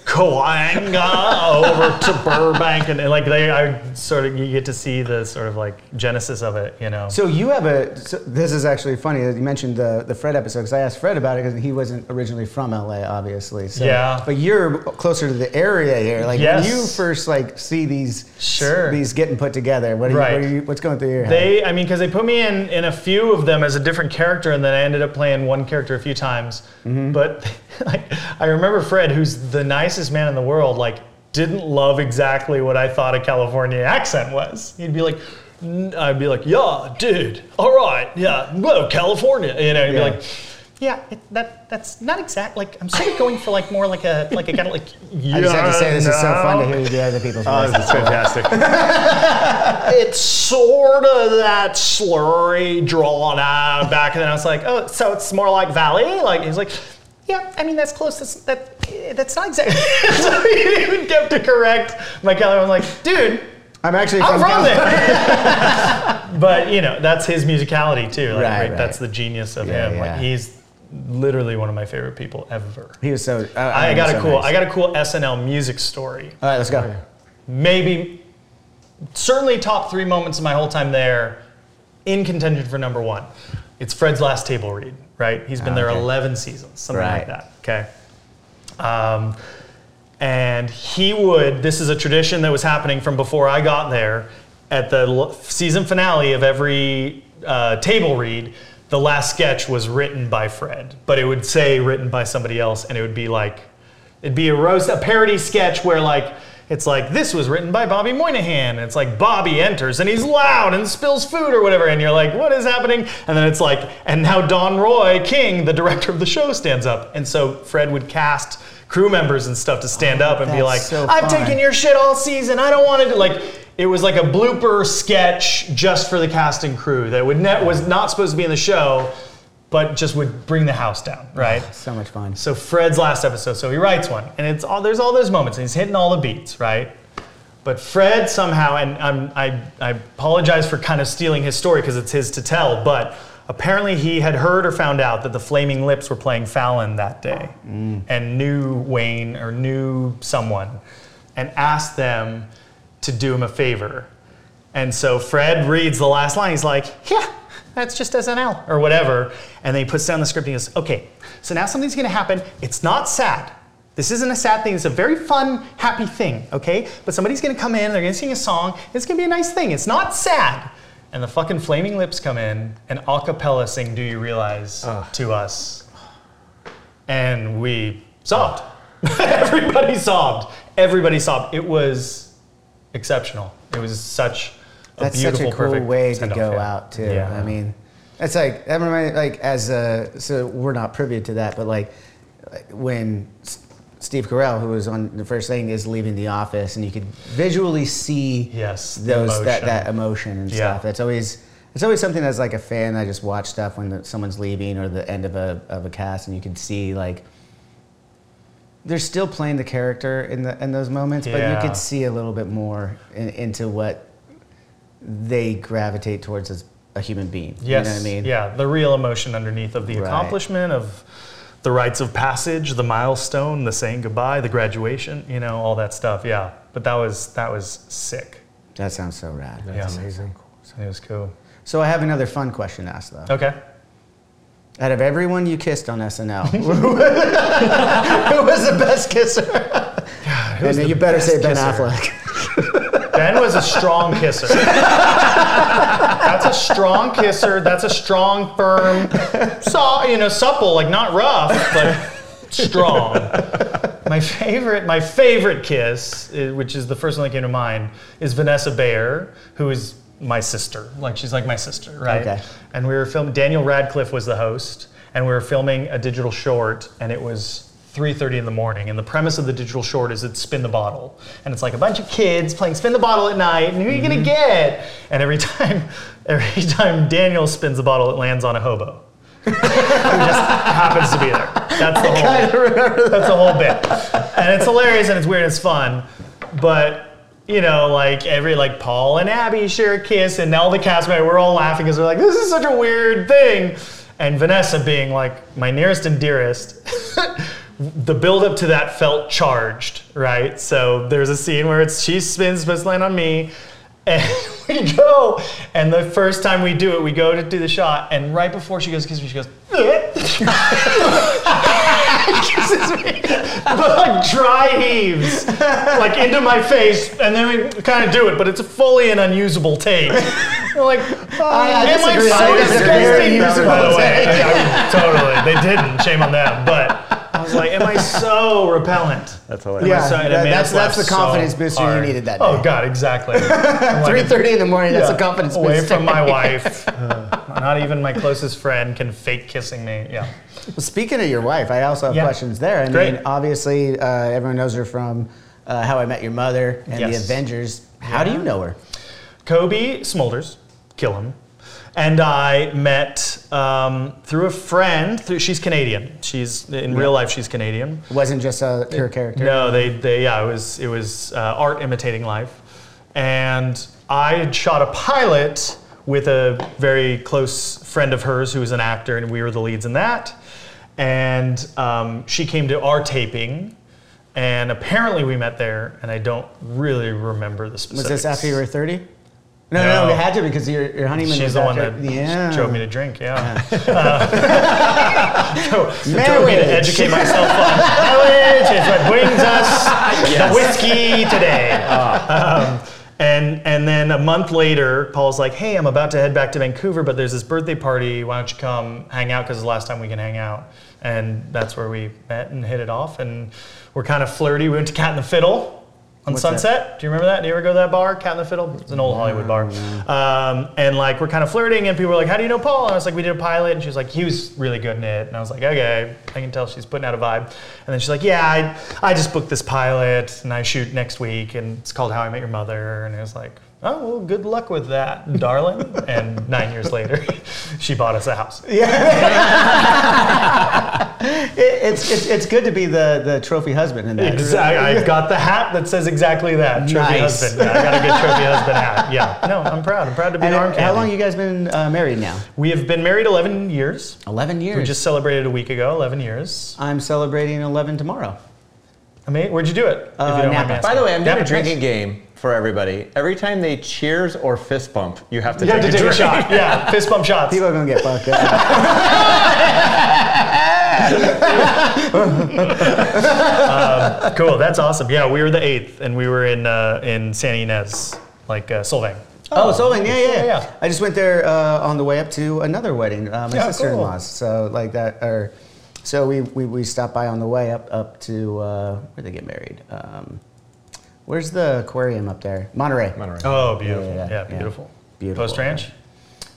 Coanga over to Burbank. And, and like they, I sort of, you get to see the sort of like genesis of it, you know. So you have a. So this is actually funny that you mentioned the the Fred episode because I asked Fred about it because he wasn't originally from LA, obviously. So, Yeah. But you're closer to the area here. Like Yes. when you first like see these Sure. these getting put together. What are you, Right. what are you what's going through your head? They, I mean, because they put me in in a few of them as a different character, and then I ended up playing one character a few times. Mm-hmm. But like, I remember Fred, who's the nicest man in the world, like didn't love exactly what I thought a California accent was. He'd be like. "N-" I'd be like, yeah, dude, all right, yeah, whoa, California, you know, he'd Yeah. be like, yeah, it, that that's not exact. Like, I'm sort of going for like more like a like a kind of like. Yeah, I just have to say this is so fun to no." hear the other people's Oh, voices. this is fantastic. it's sort of that slurry drawn out back, and then I was like, oh, so it's more like valley. Like he's like, yeah, I mean that's close. That's that. That's not exactly. so he even get to correct my color. I'm like, dude. I'm actually I'm from, from Cal- there, but you know that's his musicality too. Like, Right, right, right. That's the genius of Yeah, him. yeah. Like he's literally one of my favorite people ever. He was so. Uh, I got so a cool. nice. I got a cool SNL music story All right, let's go. maybe certainly top three moments of my whole time there in contention for number one it's fred's last table read right he's been there Okay. 11 seasons something Right. like that okay um, and he would this is a tradition that was happening from before i got there at the season finale of every uh, table read the last sketch was written by fred but it would say written by somebody else and it would be like It'd be a roast, a parody sketch where like it's like this was written by Bobby Moynihan. And it's like Bobby enters and he's loud and spills food or whatever, and you're like, what is happening? And then it's like, and now Don Roy King, the director of the show, stands up, and so Fred would cast crew members and stuff to stand oh, up and be like, so I've taken your shit all season. I don't want to do like. It was like a blooper sketch just for the cast and crew that would ne- was not supposed to be in the show, but just would bring the house down, right? So much fun. So Fred's last episode, so he writes one, and it's all there's all those moments, and he's hitting all the beats, right? But Fred somehow, and I'm, I I apologize for kind of stealing his story because it's his to tell, but apparently he had heard or found out that the Flaming Lips were playing Fallon that day, mm. and knew Wayne or knew someone, and asked them to do him a favor. And so Fred reads the last line. He's like, yeah, that's just SNL or whatever. And then he puts down the script and he goes, okay, so now something's going to happen. It's not sad. This isn't a sad thing. It's a very fun, happy thing, okay? But somebody's going to come in, they're going to sing a song. It's going to be a nice thing. It's not sad. And the fucking Flaming Lips come in and a cappella sing Do You Realize to us. And we sobbed. Everybody sobbed. Everybody sobbed. It was exceptional. It was such a That's beautiful, such a cool perfect way to go yeah. out too. Yeah. I mean, it's like that reminds like as a so we're not privy to that, but like when S- Steve Carell, who was on the first thing, is leaving the office, and you could visually see Yes, those that emotion. that emotion and Yeah. stuff. That's always It's always something as like a fan. I just watch stuff when the, someone's leaving or the end of a of a cast, and you can see like they're still playing the character in the in those moments, but you could see a little bit more in, into what they gravitate towards as a human being. Yes. You know what I mean? Yeah, the real emotion underneath of the Right. accomplishment of the rites of passage, the milestone, the saying goodbye, the graduation, you know, all that stuff. Yeah. But that was that was sick. That sounds so rad. yeah. amazing. It was cool. So I have another fun question to ask though. Okay. Out of everyone you kissed on SNL, who was the best kisser? and then you better say Ben kisser? Affleck. Ben was a strong kisser. That's a strong kisser. That's a strong, firm, so, you know, supple, like not rough, but strong. My favorite, my favorite kiss, eh, which is the first one that came to mind, is Vanessa Bayer, who is my sister. Like she's like my sister, right? Okay. And we were filming. Daniel Radcliffe was the host, and we were filming a digital short, and it was. 3:30 in the morning, and the premise of the digital short is it's spin the bottle, and it's like a bunch of kids playing spin the bottle at night, and who are you gonna get? And every time, every time Daniel spins the bottle, it lands on a hobo who just happens to be there. That's the whole. remember that. That's the whole bit, and it's hilarious and it's weird and it's fun, but you know, like every like Paul and Abby share a kiss, and all the cast members we're all laughing because they're like, this is such a weird thing, and Vanessa being like my nearest and dearest. The build up to that felt charged, right? So there's a scene where it's she spins, to land on me, and we go. And the first time we do it, we go to do the shot, and right before she goes kiss me, she goes, kisses me, but like dry heaves, like into my face, and then we kind of do it, but it's fully an unusable take. We're like, oh, I am I disagree. so I a very disgusting? usable By the way, take. I- I- totally, they didn't. Shame on them. But I was like, am I so repellent? That's hilarious. Yeah, So- and it that- made that's laugh that's the so confidence booster you needed that oh, day. Oh God, exactly. I'm like, Three thirty in the morning. That's a confidence away booster. from my wife. Not even my closest friend can fake kissing me. Yeah. Well, speaking of your wife, I also have Yeah. questions there. I Great. mean, obviously, uh, everyone knows her from uh, How I Met Your Mother and The Avengers. How do you know her? Cobie Smulders, kill him, and I met um, through a friend. Through, she's Canadian. She's in real life. She's Canadian. It wasn't just a pure character. No, they, they yeah, it was it was uh, art imitating life, and I had shot a pilot with a very close friend of hers who was an actor, and we were the leads in that. And um, she came to our taping, and apparently we met there, and I don't really remember the Was this after you were thirty? No, no, No. it had to because your, your honeymoon She's was the one after. that yeah. drove me to drink. Yeah, uh, drove me to educate myself on marriage is what brings us the whiskey today. Um, and and then a month later, Paul's like, "Hey, I'm about to head back to Vancouver, but there's this birthday party. Why don't you come hang out? Because it's the last time we can hang out." And that's where we met and hit it off. And we're kind of flirty. We went to Cat and the Fiddle on What's that? Sunset. Do you remember that? Do you ever go to that bar, Cat and the Fiddle? It's an old Hollywood bar. Um, and like we're kind of flirting, and people were like, "How do you know Paul?" And I was like, "We did a pilot," and she was like, "He was really good in it." And I was like, "Okay, I can tell she's putting out a vibe." And then she's like, "Yeah, I, I just booked this pilot, and I shoot next week, and it's called How I Met Your Mother." And I was like, "Oh, well, good luck with that, darling." and nine years later, she bought us a house. It, it's, it's it's good to be the, the trophy husband in that. Exactly. I've got the hat that says exactly that. Trophy Nice. husband. Yeah, I got a good trophy husband hat. Yeah. No, I'm proud. I'm proud to be And an arm how candy. long you guys been uh, married now? We have been married 11 years. Eleven years. We just celebrated a week ago, 11 years. I'm celebrating eleven tomorrow. I mean, where'd you do it? Uh, you don't mind me Napa. asking. By the way, I'm doing Napa, a drinking game for everybody. Every time they cheers or fist bump, you have to You have take to a take a shot. Yeah, fist bump shots. People are gonna get fucked up. Cool. That's awesome. Yeah, we were the eighth, and we were in uh, in San Ynez, like uh, Solvang. Oh, Solvang, yeah, yeah, Yeah, yeah. I just went there uh, on the way up to another wedding, uh, my Yeah, sister-in-law's. So like that, or so we, we we stopped by on the way up up to uh, where they get married. Um, where's the aquarium up there? Monterey. Monterey. Oh, beautiful. Yeah, Yeah, yeah, yeah. beautiful. Beautiful. Post Ranch.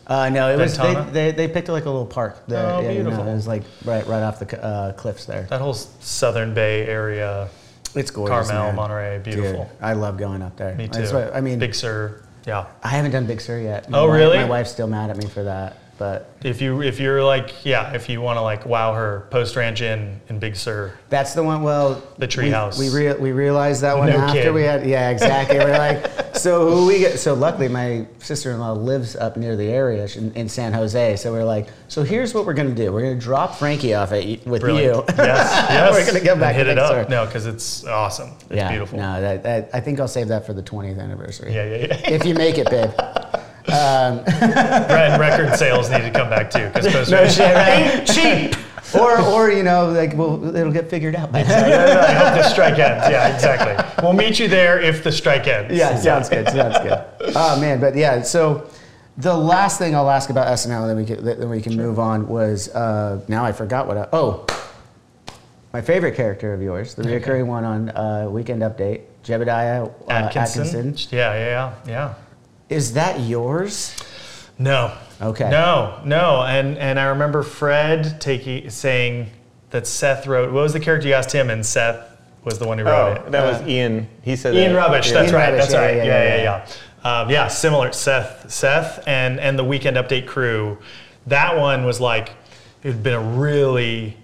Uh, no, it was they, they, they picked like a little park there. Oh, yeah, you know, beautiful. it was like right right off the uh, cliffs there. That whole Southern Bay area. It's gorgeous. Carmel, man. Monterey, beautiful. Dude, I love going up there. Me too. That's what- I mean, Big Sur. Yeah. I haven't done Big Sur yet. My Oh, wife- really? My wife's still mad at me for that, but If you if you're like yeah, if you want to like wow her, Post Ranch Inn in Big Sur. that's the one. Well, The we- treehouse. We rea- we realized that one No after kid. we had. Yeah, exactly. We're like, so who we get? So luckily, my sister-in-law lives up near the area in, in San Jose. So we're like, so here's what we're gonna do. We're gonna drop Frankie off at, with Brilliant. you. Yes, yes. We're gonna get And back hit to it up. Sur. No, because it's awesome. It's yeah, beautiful. No, that, that, I think I'll save that for the 20th anniversary. Yeah, yeah, yeah. If you make it, babe. Brand record sales need to come back too because Post No shit, right? cheap. or, or you know, like, well, it'll get figured out by then. I hope the strike ends. Yeah, exactly. We'll meet you there if the strike ends. Yeah, sounds good. Sounds good. Oh man, but yeah. So the last thing I'll ask about SNL, then we can then we can move on. Was uh, now I forgot what. I, oh, my favorite character of yours, the recurring one on uh, Weekend Update, Jebidiah uh, Atkinson. Atkinson. Yeah, yeah, yeah, yeah. Is that yours? No. Okay. No, no. And and I remember Fred taking saying that Seth wrote. What was the character you asked him? And Seth was the one who wrote Oh, it. that was Ian. He said Ian that. Rubbish. Yeah. That's Ian right. Rubbish, That's yeah, right. yeah, Yeah, yeah, yeah, yeah. Um, yeah, similar. Seth, Seth, and and the Weekend Update crew. That one was like it had been a really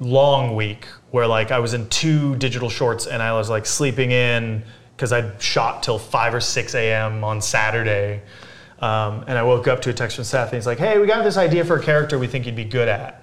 long week where like I was in two digital shorts and I was like sleeping in because I'd shot till five or six a.m. on Saturday. Um, and I woke up to a text from Seth, and he's like, "Hey, we got this idea for a character we think you'd be good at."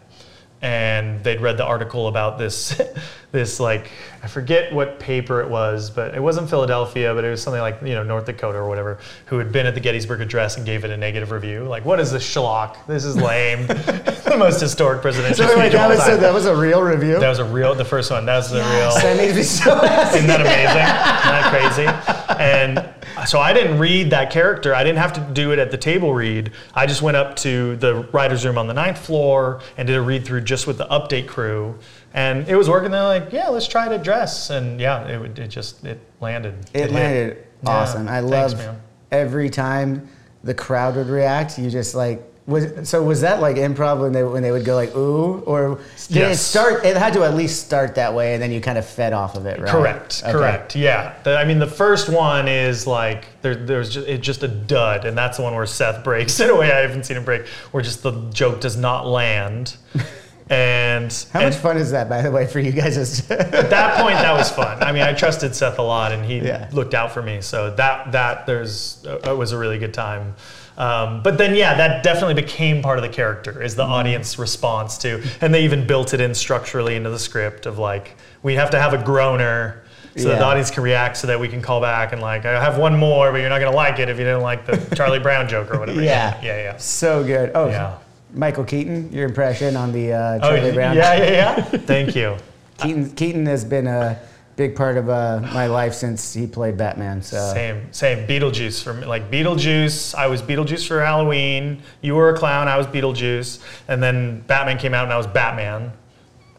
And they'd read the article about this, this like I forget what paper it was, but it wasn't Philadelphia, but it was something like you know North Dakota or whatever, who had been at the Gettysburg Address and gave it a negative review. Like, what is this schlock? This is lame. the most historic presidential So speech that was, time. that was a real review. That was a real, the first one. That was the real. that makes me so happy. Isn't that amazing? Isn't that crazy? And so I didn't read that character. I didn't have to do it at the table read. I just went up to the writer's room on the ninth floor and did a read through just with the update crew. And it was working. They're like, yeah, let's try to dress. And yeah, it, would- it just, it landed. It hit. landed Yeah. awesome. I Thanks, love every time the crowd would react. You just like was so was that like improv when they when they would go like ooh or did it Yes. start? It had to at least start that way, and then you kind of fed off of it, right? Correct. Okay. Correct. Yeah. The, I mean, the first one is like there, there's just it's just a dud, and that's the one where Seth breaks in a way I haven't seen him break, where just the joke does not land. And How and much fun is that, by the way, for you guys? At that point, that was fun. I mean, I trusted Seth a lot, and he Yeah. looked out for me. So that that there's uh, it was a really good time. Um, but then, yeah, that definitely became part of the character is Mm-hmm. the audience response to, and they even built it in structurally into the script of like we have to have a groaner. So that the audience can react, so that we can call back and like, I have one more, but you're not gonna like it if you didn't like the Charlie Brown joke or whatever. yeah, yeah, yeah. so good. Oh, Yeah. Michael Keaton, your impression on the uh, Oh, Charlie Brown. yeah, yeah, yeah. Thank you. Keaton, Keaton has been a big part of uh, my life since he played Batman. So Same, same. Beetlejuice for me. Like Beetlejuice, I was Beetlejuice for Halloween. You were a clown, I was Beetlejuice. And then Batman came out and I was Batman.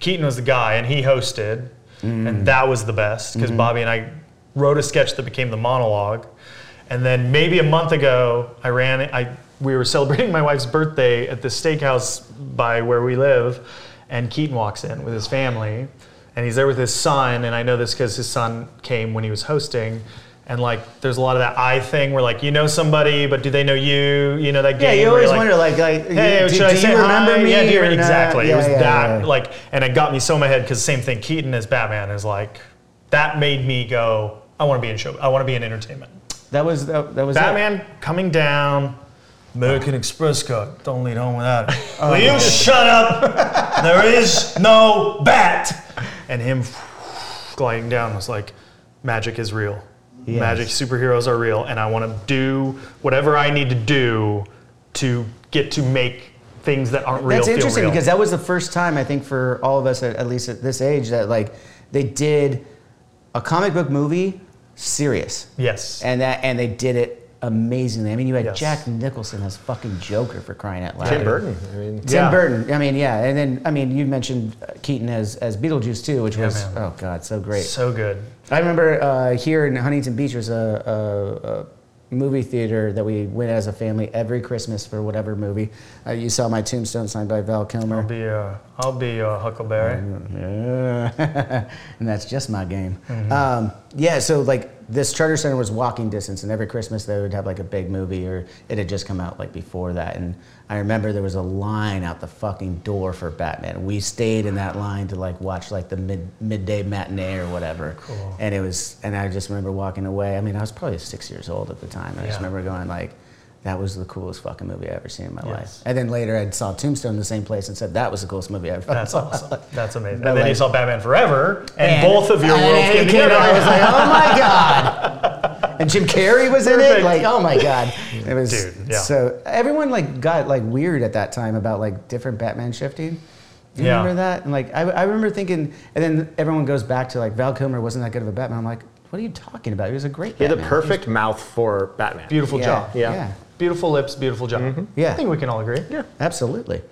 Keaton was the guy and he hosted. And that was the best because Bobby and I wrote a sketch that became the monologue. And then maybe a month ago, I ran, I, we were celebrating my wife's birthday at the steakhouse by where we live. And Keaton walks in with his family and he's there with his son. And I know this because his son came when he was hosting. And like, there's a lot of that I thing where like, you know somebody, but do they know you? You know that game. yeah, you always you're wonder like, like Hey, do, should do I you say remember hi? me? Yeah, do you, exactly. Yeah, it was yeah, that yeah. like, and it got me so in my head because same thing. Keaton as Batman is like, that made me go, I want to be in show. I want to be in entertainment. that was that, that was it. Batman coming down. American Express card. Don't leave home without it. Will you shut up? There is no bat. And him gliding down was like, magic is real. Yes. Magic superheroes are real, and I want to do whatever I need to do to get to make things that aren't real That's interesting because that was the first time I think for all of us, at, at least at this age, that like they did a comic book movie serious, yes. and that and they did it amazingly. I mean, you had Yes. Jack Nicholson as fucking Joker for crying out loud. Tim Burton. I mean, Tim Yeah. Burton. I mean, yeah, and then I mean, you mentioned uh, Keaton as as Beetlejuice too, which Yeah, was man. oh god, so great. so good. I remember uh, here in Huntington Beach, there's a, a, a movie theater that we went as a family every Christmas for whatever movie. Uh, you saw my tombstone signed by Val Kilmer. I'll be a, I'll be a Huckleberry. Yeah. and that's just my game. Um, yeah, so like this Charter Center was walking distance, and every Christmas they would have like a big movie, or it had just come out like before that. And I remember there was a line out the fucking door for Batman. We stayed in that line to like watch like the mid midday matinee or whatever. Cool. And it was, and I just remember walking away. I mean, I was probably six years old at the time. I just remember going like. That was the coolest fucking movie I ever seen in my Yes. life. And then later I saw Tombstone in the same place and said that was the coolest movie I ever seen. That's saw. awesome. That's amazing. But And then you saw Batman Forever, and, And- both of your worlds came came together. I was like, oh my god! And Jim Carrey was in it. Like, oh my god! It was Dude, yeah. so everyone like got like weird at that time about like different Batman shifting. Do you Yeah. remember that? And like, I, I remember thinking, and then everyone goes back to like Val Kilmer wasn't that good of a Batman. I'm like, what are you talking about? He was a great. He had the Batman. perfect mouth for Batman. Beautiful Yeah, jaw. Yeah. yeah, Beautiful lips, beautiful jaw. Mm-hmm. Yeah. I think we can all agree. Yeah. absolutely.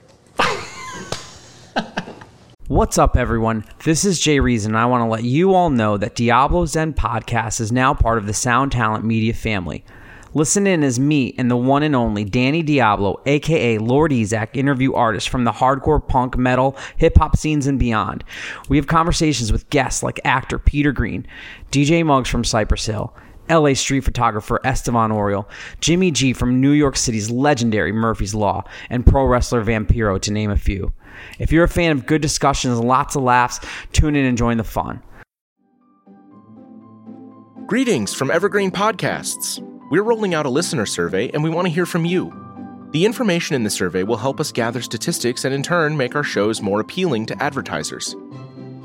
What's up, everyone? This is Jay Reason, and I want to let you all know that Diablo's Den podcast is now part of the Sound Talent Media family. Listen in as me and the one and only Danny Diablo, aka Lord Ezec, interview artists from the hardcore punk, metal, hip hop scenes and beyond. We have conversations with guests like actor Peter Green, DJ Muggs from Cypress Hill, LA street photographer Estevan Oriol, Jimmy G from New York City's legendary Murphy's Law, and pro wrestler Vampiro, to name a few. If you're a fan of good discussions and lots of laughs, tune in and join the fun. Greetings from Evergreen Podcasts. We're rolling out a listener survey and we want to hear from you. The information in the survey will help us gather statistics and in turn make our shows more appealing to advertisers.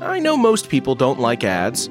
I know most people don't like ads,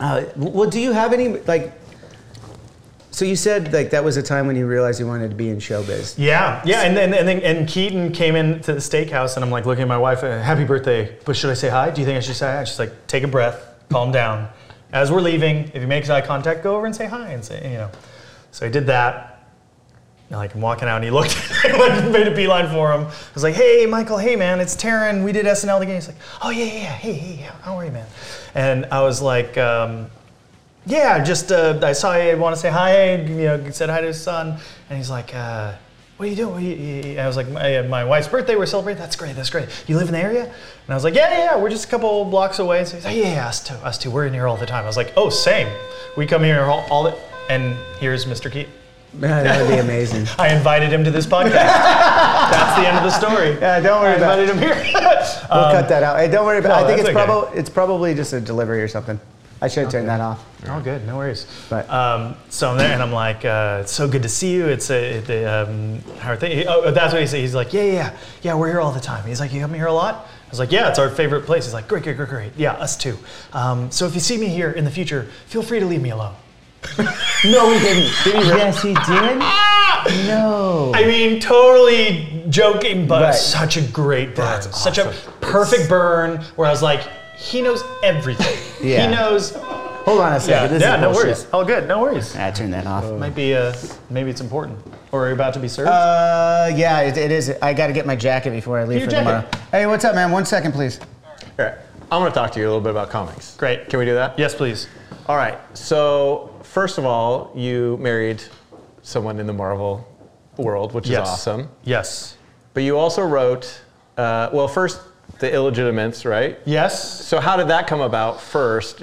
Uh, well, do you have any like? So you said like that was a time when you realized you wanted to be in showbiz. Yeah, yeah, and then and then and Keaton came in to the steakhouse, and I'm like looking at my wife. uh, Happy birthday! But should I say hi? Do you think I should say hi? She's like, take a breath, calm down. As we're leaving, if he makes eye contact, go over and say hi and say, you know. So I did that. And like I'm walking out, and he looked, like made a beeline for him. I was like, "Hey, Michael. Hey, man, it's Taran. We did SNL together." He's like, "Oh yeah, yeah, yeah. Hey, hey. How are you, man?" And I was like, um, yeah, just uh, I saw you want to say hi. You know, said hi to his son, and he's like, uh, "What are you doing?" Are you, I was like, my, my wife's birthday. We're celebrating. That's great. That's great. You live in the area?" And I was like, "Yeah, yeah. We're just a couple blocks away." So he's like, "Yeah, yeah. Us too. Us too. We're in here all the time." I was like, "Oh, same. We come here all, all the." And here's Mr. Keaton. Man, that would be amazing. I invited him to this podcast. That's the end of the story. Yeah, don't worry I about invited it. him here. We'll cut that out. Hey, don't worry about. no, I think it's okay. probably it's probably just a delivery or something. I should have turned that off. Oh, good. No worries. But- um, so I'm there, and I'm like, uh, "It's so good to see you." It's a, it, um, how are things? Oh, that's what he said. He's like, "Yeah, yeah, yeah, yeah. We're here all the time." He's like, "You come here a lot?" I was like, "Yeah, it's our favorite place." He's like, "Great, great, great, great. Yeah, us too." Um, so if you see me here in the future, feel free to leave me alone. No, he didn't. Yes, he did. No. I mean, totally joking, but Right. such a great burn. Such a perfect burn where I was like, he knows everything. Yeah. He knows. Hold on a second. Yeah, this yeah is no bullshit. worries. All good, no worries. I turned that off. Might be, uh, maybe it's important. Or are you about to be served? Uh, yeah, it, it is. I got to get my jacket before I leave Your for tomorrow. Hey, what's up, man? One second, please. All right. I want to talk to you a little bit about comics. Great. Can we do that? yes, please. All right. So, first of all, you married someone in the Marvel world, which Yes. is awesome. Yes. But you also wrote, uh, well, first, The Illegitimates, right? Yes. So, how did that come about first?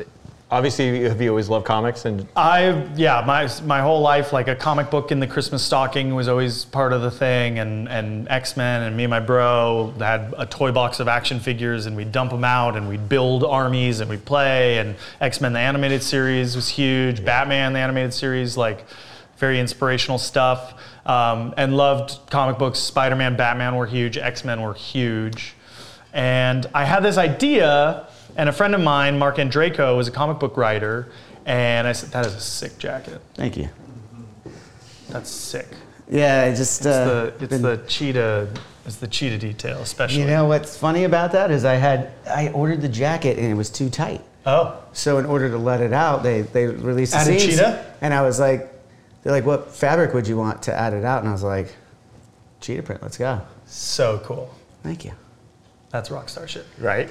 Obviously, have you always loved comics? And I yeah, my my whole life like a comic book in the Christmas stocking was always part of the thing, and and X Men and me and my bro had a toy box of action figures, and we'd dump them out, and we'd build armies, and we'd play, and X Men the animated series was huge, Batman the animated series like very inspirational stuff, um, and loved comic books. Spider Man, Batman were huge, X Men were huge, and I had this idea. And a friend of mine, Marc Andreyko, was a comic book writer, and I said, "That is a sick jacket. Thank you. That's sick." Yeah, I just It's uh, the it's been- the cheetah it's the cheetah detail, especially. You know what's funny about that is I had I ordered the jacket and it was too tight. oh, So in order to let it out, they they released the Added seams, cheetah? and I was like, they're like, what fabric would you want to add it out? And I was like, cheetah print. Let's go. so cool. Thank you. That's rock star shit. Right?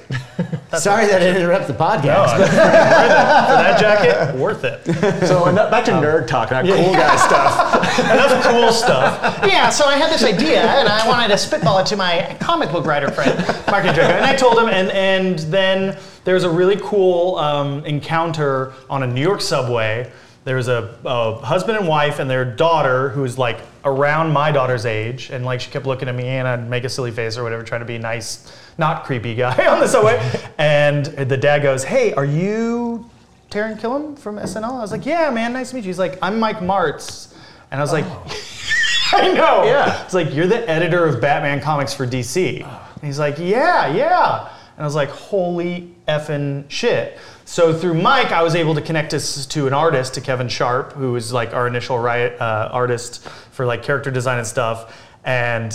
Sorry that I interrupt the No, podcast. I- for that jacket, worth it. so enough- back to nerd talk, not cool guy stuff. Enough cool stuff. Yeah, so I had this idea and I wanted to spitball it to my comic book writer friend. Marc Andreyko. And I told him, and, and then there was a really cool um, encounter on a New York subway. There was a, a husband and wife and their daughter who was like around my daughter's age. And like she kept looking at me and I'd make a silly face or whatever, trying to be nice, not creepy guy on the subway. and the dad goes, Hey, are you Taran Killam from SNL? I was like, Yeah, man, nice to meet you. He's like, I'm Mike Marts. And I was like, I know. Yeah. It's like, you're the editor of Batman comics for DC. And he's like, yeah, yeah. And I was like, holy effing shit. So through Mike, I was able to connect us to an artist, to Kevin Sharpe, who was like our initial riot, uh, artist for like character design and stuff. And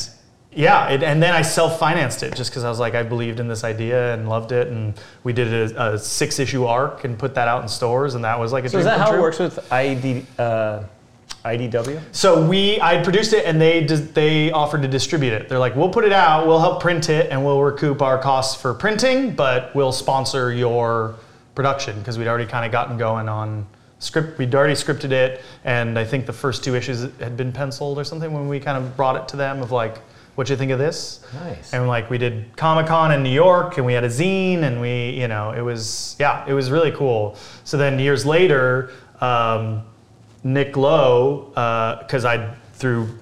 yeah, it, and then I self-financed it just because I was like, I believed in this idea and loved it. And we did a, a six-issue arc and put that out in stores, and that was like a So is that how it works with ID, uh, IDW? So we, I produced it, and they they offered to distribute it. They're like, we'll put it out, we'll help print it, and we'll recoup our costs for printing, but we'll sponsor your production because we'd already kind of gotten going on script. We'd already scripted it, and I think the first two issues had been penciled or something when we kind of brought it to them of like, what you think of this? Nice. And like we did Comic Con in New York, and we had a zine, and we, you know, it was yeah, it was really cool. So then years later. Um, Nick Lowe, because I through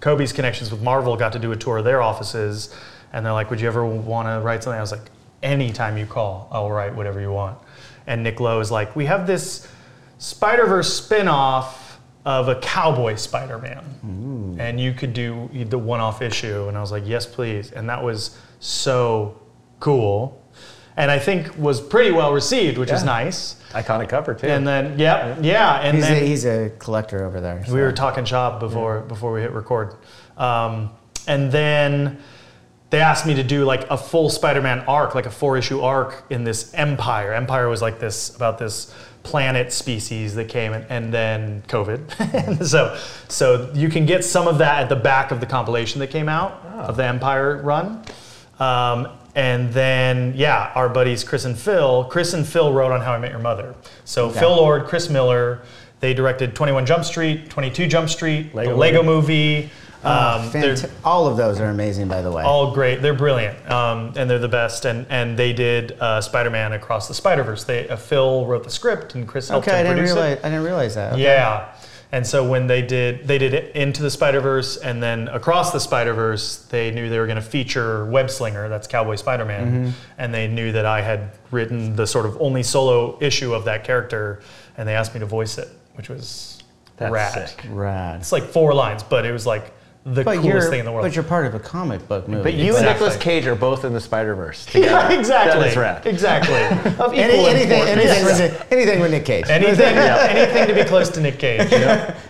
Cobie's connections with Marvel got to do a tour of their offices, and they're like, "Would you ever want to write something?" I was like, "Anytime you call, I'll write whatever you want." And Nick Lowe is like, "We have this Spider Verse spin-off of a cowboy Spider-Man, and you could do the one-off issue." And I was like, "Yes, please." And that was so cool, and I think was pretty well received, which is Yeah. nice. Iconic cover, too. And then, yeah, yeah, and he's, then a, he's a collector over there. we were talking shop before before we hit record, um, and then they asked me to do like a full Spider-Man arc, like a four-issue arc in this Empire. Empire was like this about this planet species that came, and, and then COVID. so so you can get some of that at the back of the compilation that came out of the Empire run. Um, and then, yeah, our buddies Chris and Phil. Chris and Phil wrote on How I Met Your Mother. So Phil Lord, Chris Miller, they directed 21 Jump Street, 22 Jump Street, Lego the Lego Movie. Ah, Um, they're all of those are amazing, by the way. all great. They're brilliant, um, and they're the best. And and they did uh, Spider-Man Across the Spider-Verse. They uh, Phil wrote the script, and Chris helped okay, I didn't produce it. realize. I didn't realize that. Okay. Yeah. And so when they did, they did it into the Spider Verse, and then across the Spider Verse, they knew they were going to feature Web Slinger, that's Cowboy Spider Man, Mm-hmm. and they knew that I had written the sort of only solo issue of that character, and they asked me to voice it, which was That's rad. sick. Rad. It's like four lines, but it was like the But coolest you're, thing in the world. but you're part of a comic book movie. But you Exactly. and Nicolas Cage are both in the Spider Verse. yeah, exactly. That is rad. Exactly. of Any, equal anything, importance. anything, with anything with Nick Cage. anything, anything to be close to Nick Cage.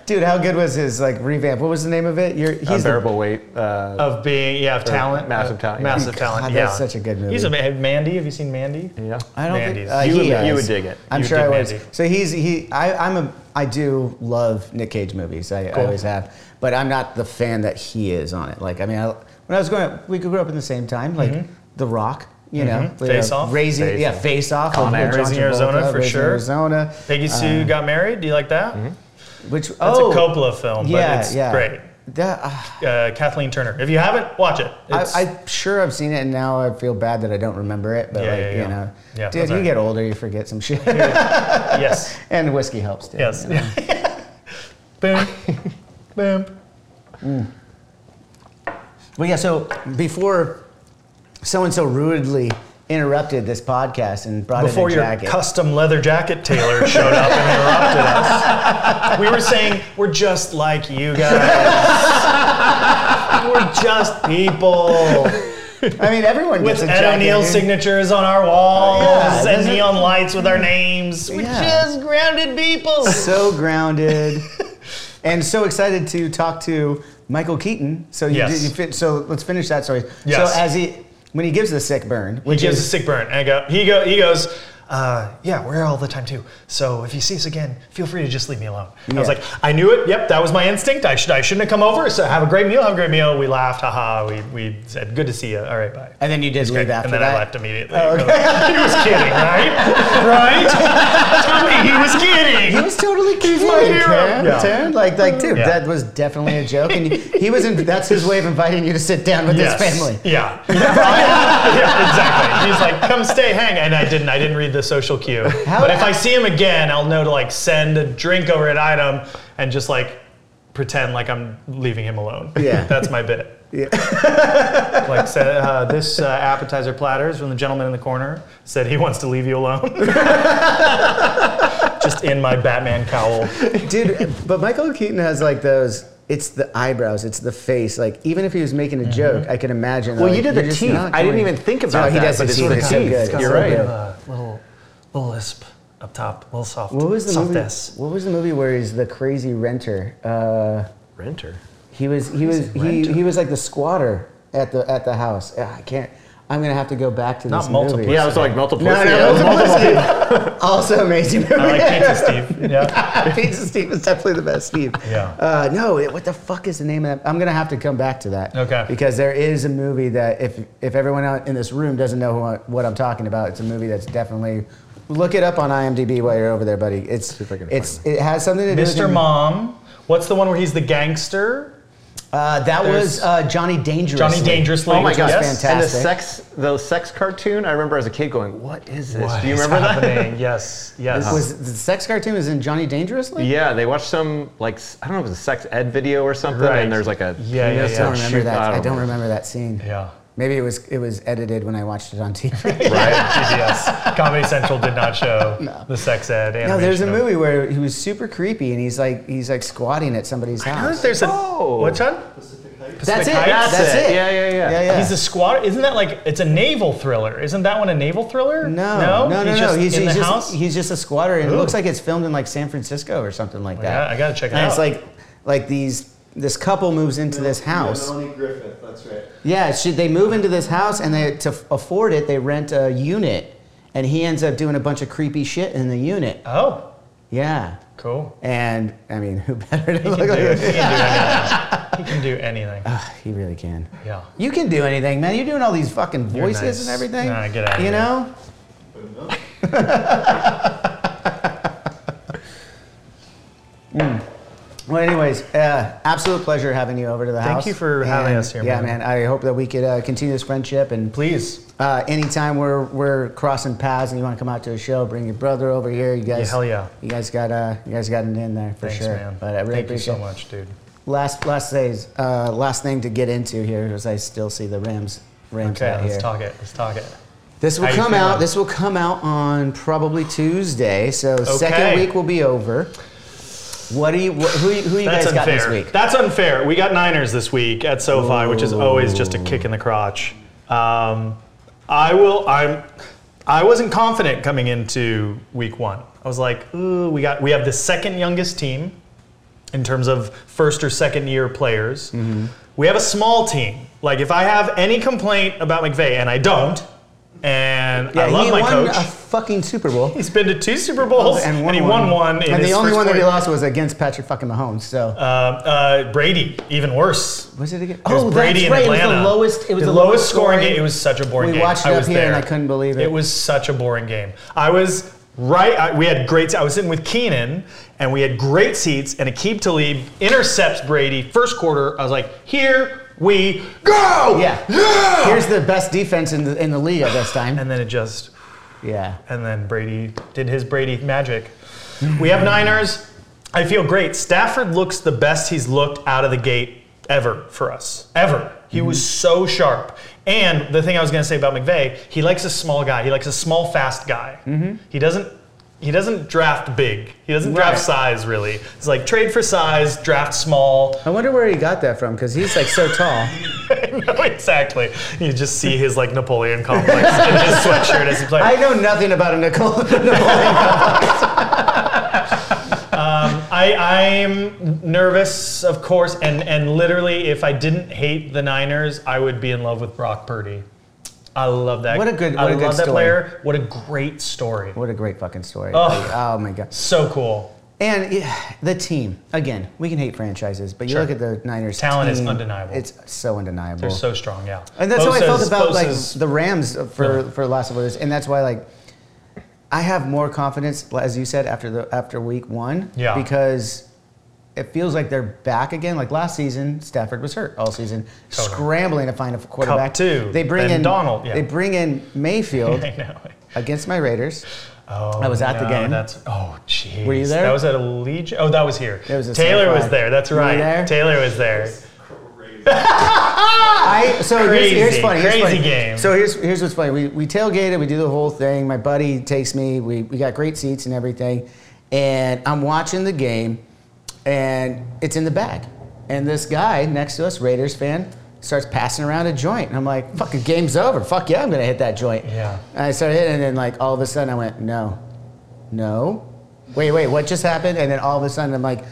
Dude, how good was his like revamp? What was the name of it? You're, he's the- Unbearable weight. Uh, of being yeah of talent massive uh, talent, yeah. massive God, talent that's yeah such a good movie. he's a Mandy have you seen Mandy yeah. I don't Mandy's. think uh, You he would- does. you would dig it. I'm You sure would I dig was. So he's he. I, I'm a. I do love Nick Cage movies. I, I always have. But I'm not the fan that he is on it. Like I mean, I, when I was growing up, we grew up in the same time. Like The Rock. You know, Mhm. Face Off. raising, Face yeah, Off. face off, Con with Air. John Raising Arizona, for Raising sure. Arizona, Peggy Sue got married do you like that which that's oh, a Coppola film but yeah, it's yeah. great That, uh, uh, Kathleen Turner if you haven't watch it I, I'm sure I've seen it, and now I feel bad that I don't remember it. But Yeah, like yeah, yeah. you know, Yeah, dude, you right. get older, you forget some shit, yes and whiskey helps too. yes you know? boom boom Well, yeah. So before someone so rudely interrupted this podcast and brought before in a your custom leather jacket tailor showed up and interrupted us we were saying we're just like you guys we're just people I mean, everyone with a Ed jacket. O'Neill dude. signatures on our walls Yeah, and neon lights with our names. We're Yeah. just grounded people. So grounded. And so excited to talk to Michael Keaton. So you, Yes. did, you fin- so let's finish that story. Yes. So as he when he gives the sick burn, He gives a sick burn. And I go, he go, he goes, uh, yeah, we're here all the time too. So if you see us again, feel free to just leave me alone. I was like, I knew it. Yep, that was my instinct. I should, I shouldn't have come over. So have a great meal. Have a great meal. We laughed. Haha. We, we said, good to see you. All right, bye. and then you did leave after and then that. I left immediately. he was kidding, right? right? Tell me he was kidding. He was totally kidding. my hero. Yeah. Karen. Like, like, dude, Yeah. that was definitely a joke, and he, he was. In, that's his way of inviting you to sit down with Yes. his family. Yeah. yeah, exactly. He's like, come stay, hang. And I didn't. I didn't read the social cue. How- but if I see him again, I'll know to like send a drink over an item and just like pretend like I'm leaving him alone. Yeah. That's my bit. Yeah. like said, uh, this uh, appetizer platter is from the gentleman in the corner. Said he wants to leave you alone. just in my Batman cowl. dude. But Michael Keaton has like those. It's the eyebrows. It's the face. Like even if he was making a joke, I can imagine. Well, like, you did the you're just teeth. not I didn't going- even think No, about he that, does but the it's teeth. the It's so teeth. good. You're so right. good. Uh, little, little lisp up top, little soft. What was the soft movie? S. What was the movie where he's the crazy renter? Uh, Renter. he was he was he, renter? he was like the squatter at the at the house. Ah, I can't. I'm gonna have to go back to Not this multiple. movie. Yeah, I was like multiple. No, no, multiple also amazing movie. I like Pizza Steve. Yeah. Pizza Steve is definitely the best Steve. Yeah. Uh, no, it- what the fuck is the name of that? I'm gonna have to come back to that. Okay. Because there is a movie that if if everyone out in this room doesn't know what, what I'm talking about, it's a movie that's definitely look it up on IMDb while you're over there, buddy. It's if I can it's it has something to do with Mr. him- Mom. What's the one where he's the gangster? Uh, that was uh, Johnny Dangerously. Johnny Dangerously. Oh my which god! was Yes. And the fantastic. sex, the sex cartoon. I remember as a kid going, "What is this?" What Do you is remember that? happening? Yes. Yes. Was the sex cartoon was in Johnny Dangerously? Yeah, they watched some like s- I don't know if it was a sex ed video or something, Right. and there's like a Yeah, yeah, I yeah. don't remember shoot, that. I don't, remember. remember that scene. yeah. Maybe it was it was edited when I watched it on TV. Right. yes. Comedy Central did not show the sex ed. no, there's a movie where he was super creepy and he's like he's like squatting at somebody's I know house. that there's a. Oh. What's that? That's it. Heights? That's it. Yeah, yeah, yeah. Yeah, yeah. He's a squatter. Isn't that like it's a naval thriller? Isn't that one a naval thriller? no, no, no, no, He's no. just He's, in he's the just house. he's just a squatter, and it looks like it's filmed in like San Francisco or something like that. Yeah, I gotta check it and out. it's like like these this couple moves into this house. Melanie Griffith, that's right. Yeah, she, they move into this house, and they to afford it, they rent a unit, and he ends up doing a bunch of creepy shit in the unit. oh, Yeah, cool. and I mean, who better to He look can, do, like he can do anything. He can do anything. He really can. Yeah. You can do anything, man. You're doing all these fucking voices nice. and everything. Nah, get outta You here. know? Mm. Well, anyways, uh, absolute pleasure having you over to the Thank house. Thank you for having us here, Yeah, man. man. I hope that we could uh, continue this friendship and Please. uh, anytime we're we're crossing paths and you want to come out to a show, bring your brother over here. You guys, hell yeah. You guys got uh, you guys got it in there for Thanks, sure. man. But I really Thank you appreciate so much, dude. Last last days, uh, last thing to get into here is I still see the Rams Rams Okay, out let's here. talk it. Let's talk it. This will How come out. This will come out on probably Tuesday. So second week will be over. What do you wh- who you- who you That's guys got unfair. this week? That's unfair. We got Niners this week at SoFi, which is always just a kick in the crotch. Um, I will. I'm. I wasn't confident coming into week one. I was like, ooh, we got. We have the second youngest team in terms of first or second year players. Mm-hmm. We have a small team. Like if I have any complaint about McVay, and I don't, and I love he my won coach. a fucking Super Bowl. He's been to two Super Bowls and, he won one. in and the only one that he lost was against Patrick fucking Mahomes. So uh, uh, Brady, even worse. was it again? It was Brady in right. Atlanta. It was the lowest. It was the, the, lowest scoring game. It was such a boring We game. We watched it up here there. and I couldn't believe it. It was such a boring game. I was right. I, we had great. I was sitting with Keenan, and we had great seats. And Aqib Talib intercepts Brady first quarter. I was like, here we go. Yeah. Yeah. Here's the best defense in the in the league at this time. and then it just Yeah. and then Brady did his Brady magic. We have Niners. I feel great. Stafford looks the best he's looked out of the gate ever for us. Ever. He was mm-hmm. so sharp. And the thing I was going to say about McVay, he likes a small guy. He likes a small, fast guy. Mm-hmm. He doesn't. He doesn't draft big. He doesn't draft Right. size really. It's like trade for size, draft small. I wonder where he got that from because he's like so tall. no, exactly. You just see his like Napoleon complex in his sweatshirt as he plays. I know nothing about a Nicole. Napoleon. I um, I, I'm nervous, of course, and, and literally, if I didn't hate the Niners, I would be in love with Brock Purdy. I love that. What a good- I what a good love that story. player. What a great story. What a great fucking story. Oh. Oh my god. So cool. And yeah, the team again. We can hate franchises, but you Sure. look at the Niners. Talent is undeniable. It's so undeniable. They're so strong, yeah. And that's how I felt Bosa's- about like the Rams for Yeah. for the last of years, and that's why like I have more confidence, as you said, after the after week one. Yeah. Because it feels like they're back again. Like last season, Stafford was hurt all season, Totally. scrambling to find a quarterback. two, They bring in Donald, yeah. They bring in Mayfield against my Raiders. Oh, I was at the game. That's oh, jeez. Were you there? That was at Allegiant. Oh, that was here. It was a Taylor was SoFi. there. That's You right. there? Taylor was there. I so here's, here's funny. Here's crazy funny. game. So here's here's what's funny. We we tailgated. We do the whole thing. My buddy takes me. We we got great seats and everything, and I'm watching the game, and it's in the bag, and this guy next to us, Raiders fan. Starts passing around a joint, and I'm like, "Fucking game's over. Fuck yeah, I'm gonna hit that joint." Yeah. And I started hitting, and then like all of a sudden, I went, "No, no, wait, wait, what just happened?" And then all of a sudden, I'm like,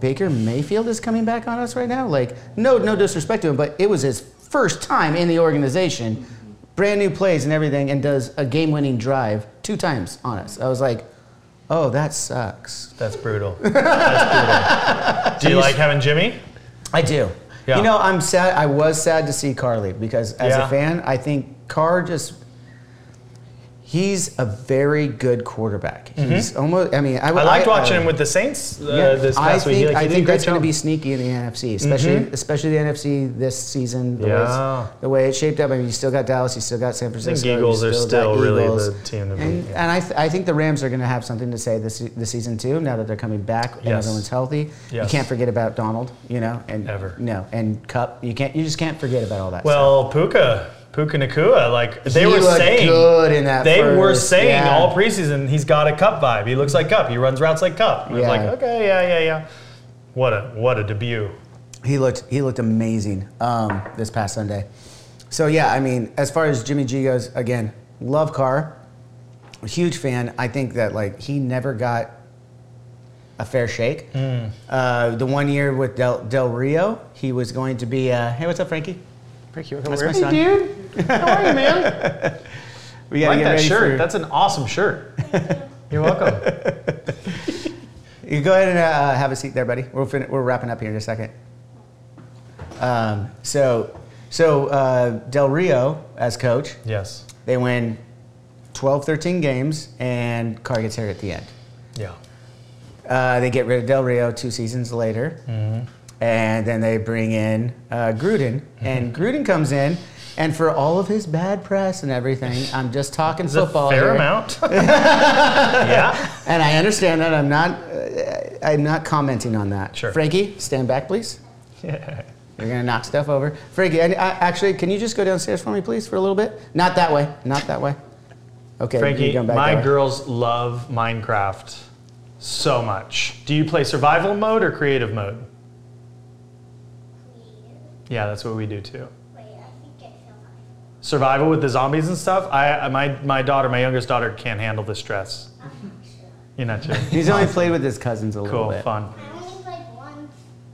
Baker Mayfield is coming back on us right now. Like, no, no disrespect to him, but it was his first time in the organization, brand new plays and everything, and does a game-winning drive two times on us. I was like, oh, that sucks. That's brutal. That's brutal. Do you like having Jimmy? I do. Yeah. You know, I'm sad. I was sad to see Carly because as Yeah. a fan, I think Carr just. He's a very good quarterback. He's almost. I mean, I, Mm-hmm. I liked I- watching I- him with the Saints uh, Yeah, this I past week. think, Like, I think that's going to be sneaky in the NFC, especially especially the NFC this season. The, way Yeah. it's, the way it's shaped up. I mean, you still got Dallas, you still got San Francisco. The Eagles are got still really Eagles. the team to beat, And, yeah. and I, th- I think the Rams are going to have something to say this this season too. Now that they're coming back and Yes. everyone's healthy, you can't forget about Donald. You know, and Ever. no, and Kupp. You can't. You just can't forget about all that. stuff. Well, Puka, Puka Nacua, like they He were saying, good in that they were saying yeah. all preseason he's got a Kupp vibe. He looks like Kupp. He runs routes like Kupp. Yeah. like, okay, yeah, yeah, yeah. What a what a debut. He looked he looked amazing um, this past Sunday. So yeah, I mean, as far as Jimmy G goes, again, love Carr, huge fan. I think that like he never got a fair shake. Hmm. Uh, the one year with Del, Del Rio, he was going to be. Uh, hey, what's up, Frankie? Frankie, that's my son. dude. How are you, man? We gotta like get that ready shirt. for- That's an awesome shirt. You're welcome. You go ahead and uh, have a seat there, buddy. We're, fin- we're wrapping up here in a second. Um, so, so uh, Del Rio as coach, yes. they win 12, 13 games, and Carr gets hurt at the end. Yeah. Uh, they get rid of Del Rio two seasons later, Mm-hmm. And then they bring in uh, Gruden, and Gruden comes in. And for all of his bad press and everything, I'm just talking It's a football fair here. amount. yeah. And I understand that. I'm not. Uh, I'm not commenting on that. Sure. Frankie, stand back, please. Yeah. You're gonna knock stuff over. Frankie, I, I, actually, can you just go downstairs for me, please, for a little bit? Not that way. Not that way. Okay. Frankie, my girls love Minecraft so much. Do you play survival mode or creative mode? Yeah, that's what we do too. Survival with the zombies and stuff. I my my daughter, my youngest daughter, can't handle the stress. You're not sure. He's only played with his cousins a little bit. cool, bit. fun.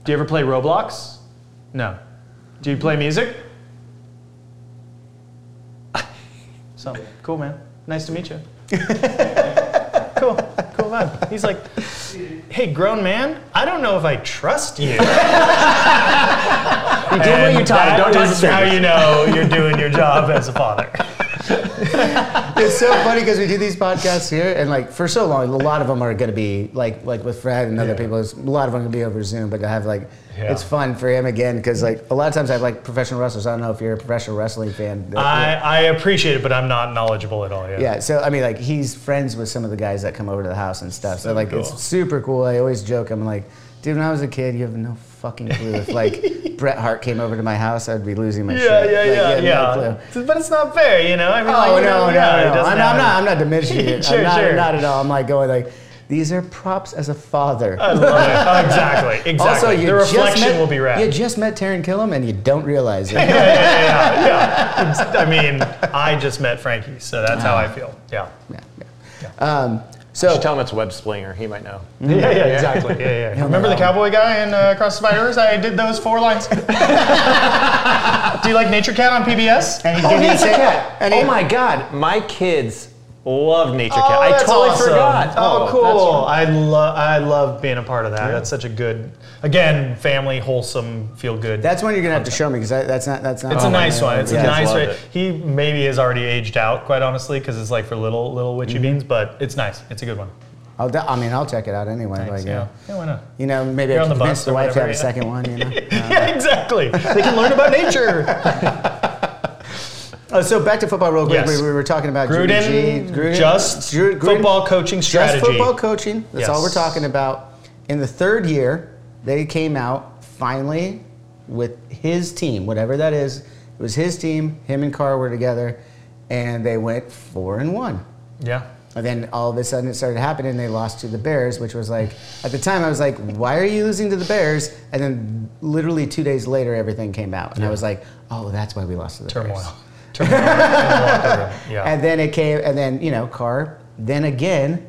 Do you ever play Roblox? No. Do you play music? so cool, man. Nice to meet you. cool, cool man. He's like, hey, grown man. I don't know if I trust you. You did what you taught. Don't touch This the how strings. you know you're doing your job as a father. It's so funny because we do these podcasts here, and like for so long, a lot of them are going to be like like with Fred and other Yeah. people. A lot of them going to be over Zoom, but to have like Yeah. it's fun for him again because like a lot of times I have like professional wrestlers. I don't know if you're a professional wrestling fan. I, I appreciate it, but I'm not knowledgeable at all. Yeah. Yeah, so I mean, like he's friends with some of the guys that come over to the house and stuff. So, So like, cool. it's super cool. I always joke. I'm like, dude, when I was a kid, you have no fucking clue. If like Bret Hart came over to my house, I'd be losing my Yeah, shit. yeah, Like, yeah, have no yeah. But it's not fair, you know. I mean, oh like, no, no, no, no. I'm, have I'm not. I'm not diminishing it. Sure, I'm not, sure. not at all. I'm like going like, these are props as a father. I love it. Oh, exactly, exactly. Also, the reflection met, will be rad. You just met Taran Killam and you don't realize it. yeah, yeah, yeah, yeah. I mean, I just met Frankie, so that's how I feel. Yeah. Yeah, yeah. Um, So Tell him it's Web-Slinger. He might know. Yeah, yeah, exactly. Yeah, yeah. Remember the cowboy guy in uh, Across the Spider-Verse? I did those four lines. Do you like Nature Cat on PBS? and he Oh, didn't Nature Cat. And he, oh my God, my kids love Nature Cat. Oh, I that's totally awesome. forgot. Oh, that's cool. I love I love being a part of that. That's such a good, again, family, wholesome, feel good. That's one you're gonna have to show me because that's not that's not. It's a nice one. It's Yeah. a nice loved one. it. He maybe has already aged out, quite honestly, because it's like for little little witchy Mm-hmm. beans, but it's nice. It's a good one. I'll de- I mean, I'll check it out anyway. Thanks, Like, yeah. yeah. yeah, why not? You know, maybe You're I on can the convince bus the or wife to have whatever, a yeah. second one. You know. yeah, exactly. They can learn about nature. Oh, so back to football real quick. Yes. We, we were talking about Gruden, G. Gruden, just Gruden- football coaching strategy. Just football coaching. That's all we're talking about. In the third year, they came out finally with his team, whatever that is. It was his team. Him and Carr were together, and they went four and one. Yeah. And then all of a sudden it started happening. They lost to the Bears, which was like, at the time I was like, why are you losing to the Bears? And then literally two days later, everything came out. And I was like, oh, that's why we lost to the Turmoil. Bears. Turmoil. in the locker room. Yeah. And then it came, and then, you know, Carr then again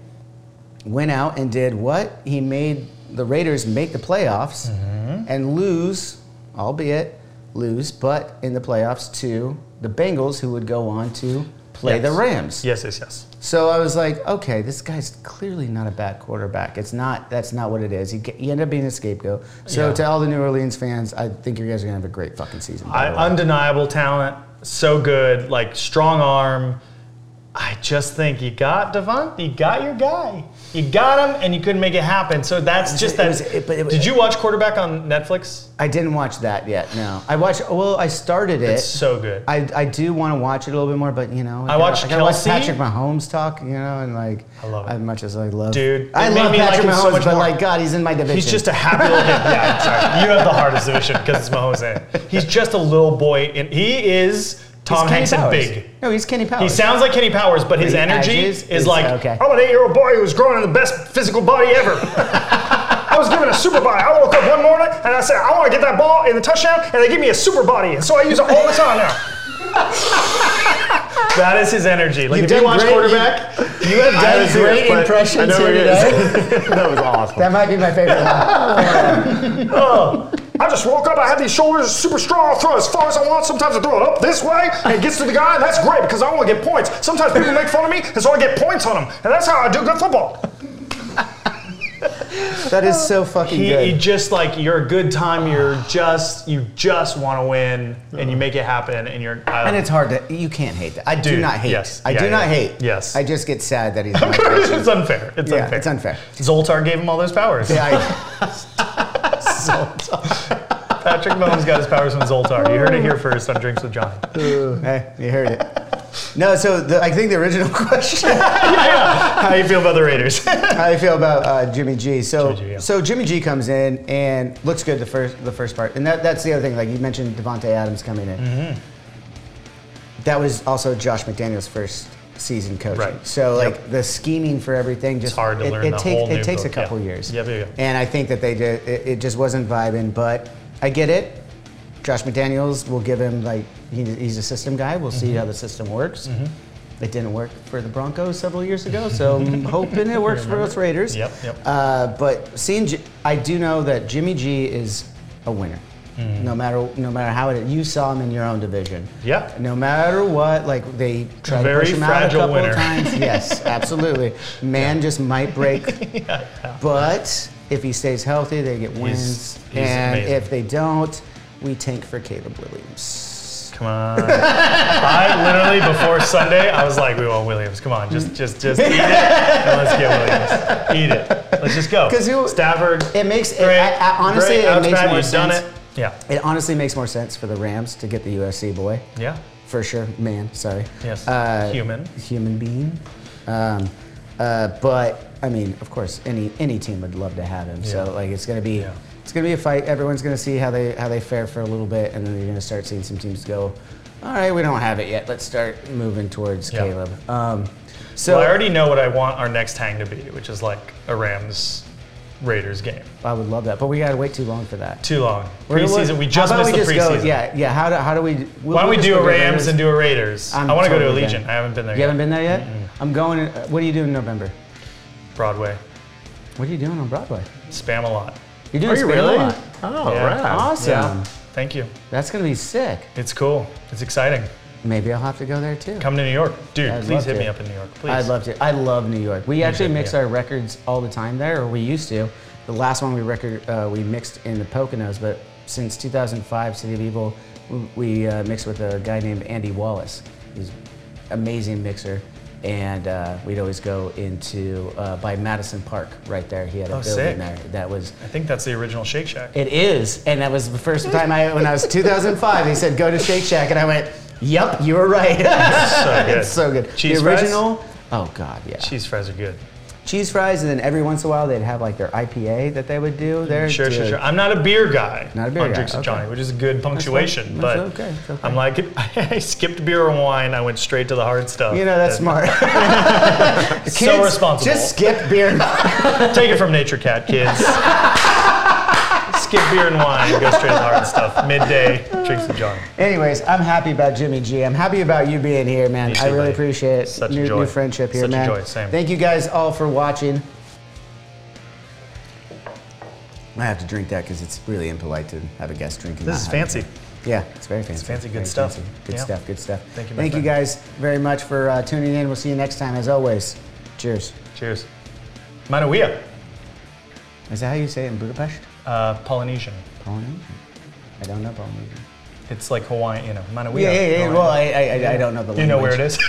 went out and did what? He made the Raiders make the playoffs Mm-hmm. and lose, albeit lose, but in the playoffs to the Bengals, who would go on to play Yes. the Rams. yes, yes, yes. So I was like, okay, this guy's clearly not a bad quarterback. It's not. That's not what it is. He, he ended up being a scapegoat. So Yeah. to all the New Orleans fans, I think you guys are gonna have a great fucking season. I, undeniable talent, so good, like strong arm. I just think you got Devon, you got your guy. You got him, and you couldn't make it happen. So that's just it that. was- it- it was- Did you watch quarterback on Netflix? I didn't watch that yet. No, I watched. Well, I started it. It's so good. I, I do want to watch it a little bit more, but you know, I watched I gotta watch Kelce. Patrick Mahomes talk. You know, and like I love it. as much as I love, Dude, I love like Patrick him Mahomes, so but more. like God, he's in my division. He's just a happy little kid. Yeah, I'm sorry. You have the hardest division because it's Mahomes in. He's just a little boy, and he is Tom Kenny Hanks and Powers. big. No, he's Kenny Powers. He sounds like Kenny Powers, but his He energy edges is, is- like, okay. I'm an eight-year-old boy who's growing in the best physical body ever. I was given a super body. I woke up one morning and I said, I want to get that ball in the touchdown, and they give me a super body, and so I use it all the time now. That is his energy. Like You've if you watch great. quarterback, You have I done here, great I know here today. that was awesome. that might be my favorite one. Oh, I just woke up. I have these shoulders super strong. I'll throw as far as I want. Sometimes I throw it up this way and it gets to the guy, and that's great because I want to get points. Sometimes people make fun of me, and so I get points on them, and that's how I do good football. That is so fucking He, good. he just like you're a good time. You're just you just want to win, and you make it happen, and you're. I, and it's hard to. You can't hate that. I do Dude, not hate. yes. I Yeah, do yeah. not hate. Yes. I just get sad that he's. my division. it's unfair. It's Yeah, unfair. it's unfair. Zoltar gave him all those powers. Yeah, I, Patrick Mahomes got his powers from Zoltar. You heard it here first on Drinks with Johnny. hey, you heard it. No, so the, I think the original question. How do you feel about the Raiders? How do you feel about uh, Jimmy G? So, Jimmy G, yeah. so Jimmy G comes in and looks good the first the first part, and that, that's the other thing. Like you mentioned, Davante Adams coming in. Mm-hmm. That was also Josh McDaniel's first season coaching. Right. So like Yep. the scheming for everything just hard to it, learn it whole it takes a couple yeah. years. Yep, yep, yep. And I think that they did. It, it just wasn't vibing, but I get it. Josh McDaniels will give him like he, he's a system guy. We'll Mm-hmm. see how the system works. It didn't work for the Broncos several years ago, so I'm hoping it works for us Raiders. Yep, yep. Uh, but seeing, I do know that Jimmy G is a winner. Mm-hmm. No matter no matter how it, you saw him in your own division. Yep. No matter what, like they tried Very to push him out a couple winner. of times. Yes, absolutely. Man just might break. Yeah. But if he stays healthy, they get wins. he's and amazing. if they don't, we tank for Caleb Williams. Come on. I literally before Sunday, I was like, we want Williams. Come on, just just just eat it and let's get Williams. Eat it. Let's just go. 'Cause you- Stafford. It makes it, I, I, honestly great, it makes Outside, more you've sense. done it. Yeah. It honestly makes more sense for the Rams to get the USC boy. Yeah. For sure, man. Sorry. Yes. Uh, Human. Human being. Um, uh, but I mean, of course, any any team would love to have him. Yeah. So like, it's gonna be Yeah. It's gonna be a fight. Everyone's gonna see how they how they fare for a little bit, and then you're gonna start seeing some teams go. All right, we don't have it yet. Let's start moving towards Yeah. Caleb. Um, so well, I already know what I want our next hang to be, which is like a Rams Raiders game. I would love that, but we gotta wait too long for that. Too long. We're- Preseason. We just missed we the preseason. Go, yeah, yeah. How do, how do we? we'll- Why don't we do a Rams and do a Raiders? I'm I want to go to totally Allegiant. I haven't been there You yet. haven't been there yet? I'm going. Uh, what are you doing in November? Broadway. What are you doing on Broadway? Spamalot. You're doing Are you a really? lot. Oh, Yeah. right. Awesome. Yeah. Thank you. That's gonna be sick. It's cool. It's exciting. Maybe I'll have to go there too. Come to New York. Dude, I'd please hit to. me up in New York. Please. I'd love to. I love New York. We actually mix yeah. our records all the time there, or we used to. The last one we record uh, we mixed in the Poconos, but since 2005, City of Evil, we, we uh, mixed with a guy named Andy Wallace. He's an amazing mixer, and uh, we'd always go into uh, by Madison Park right there. He had a Oh, building sick. there that was. I think that's the original Shake Shack. It is, and that was the first time I when I was 2005. He said go to Shake Shack, and I went, "Yep, you were right." so good. it's so good. Cheese the fries? original. Oh God, yeah. Cheese fries are good. Cheese fries, and then every once in a while they'd have like their IPA that they would do there. Sure, sure, sure. I'm not a beer guy. Not a beer on guy, Drinks with okay. Johnny, which is a good punctuation. that's but okay, okay. I'm like, I skipped beer and wine. I went straight to the hard stuff. You know, that's smart. So responsible. Just skip beer. Take it from Nature Cat, kids. Skip beer and wine. Go straight to the hard stuff. Midday drinks with Johnny. Anyways, I'm happy about Jimmy G. I'm happy about you being here, man. Me too, I really buddy. appreciate it. Such a new, joy. new friendship here, Such a man. joy, same. Thank you guys all for watching. I have to drink that because it's really impolite to have a guest drinking. This is fancy. Yeah, it's very fancy. It's fancy, good Very stuff. fancy. Good Yeah. stuff. Good stuff. Thank you, my Thank you guys very much for uh, tuning in. We'll see you next time, as always. Cheers. Cheers. Manawia, Is that how you say it in Budapest? Uh, Polynesian. Polynesian. I don't know Polynesian. It's like Hawaiian, you know, Manawia. Yeah, yeah, yeah. Well, I, I, I- I don't know the you know where it is.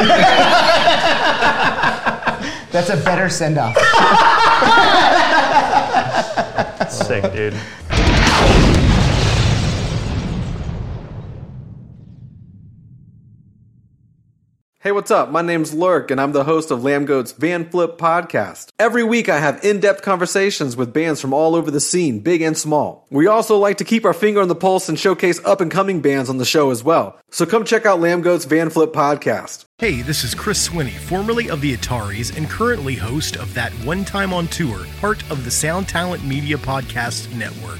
That's a better send off. Sick, dude. Hey, what's up? My name's Lurk, and I'm the host of Lambgoat's Van Flip podcast. Every week, I have in depth conversations with bands from all over the scene, big and small. We also like to keep our finger on the pulse and showcase up and coming bands on the show as well. So come check out Lambgoat's Van Flip podcast. Hey, this is Chris Swinney, formerly of the Ataris and currently host of That One Time on Tour, part of the Sound Talent Media Podcast Network.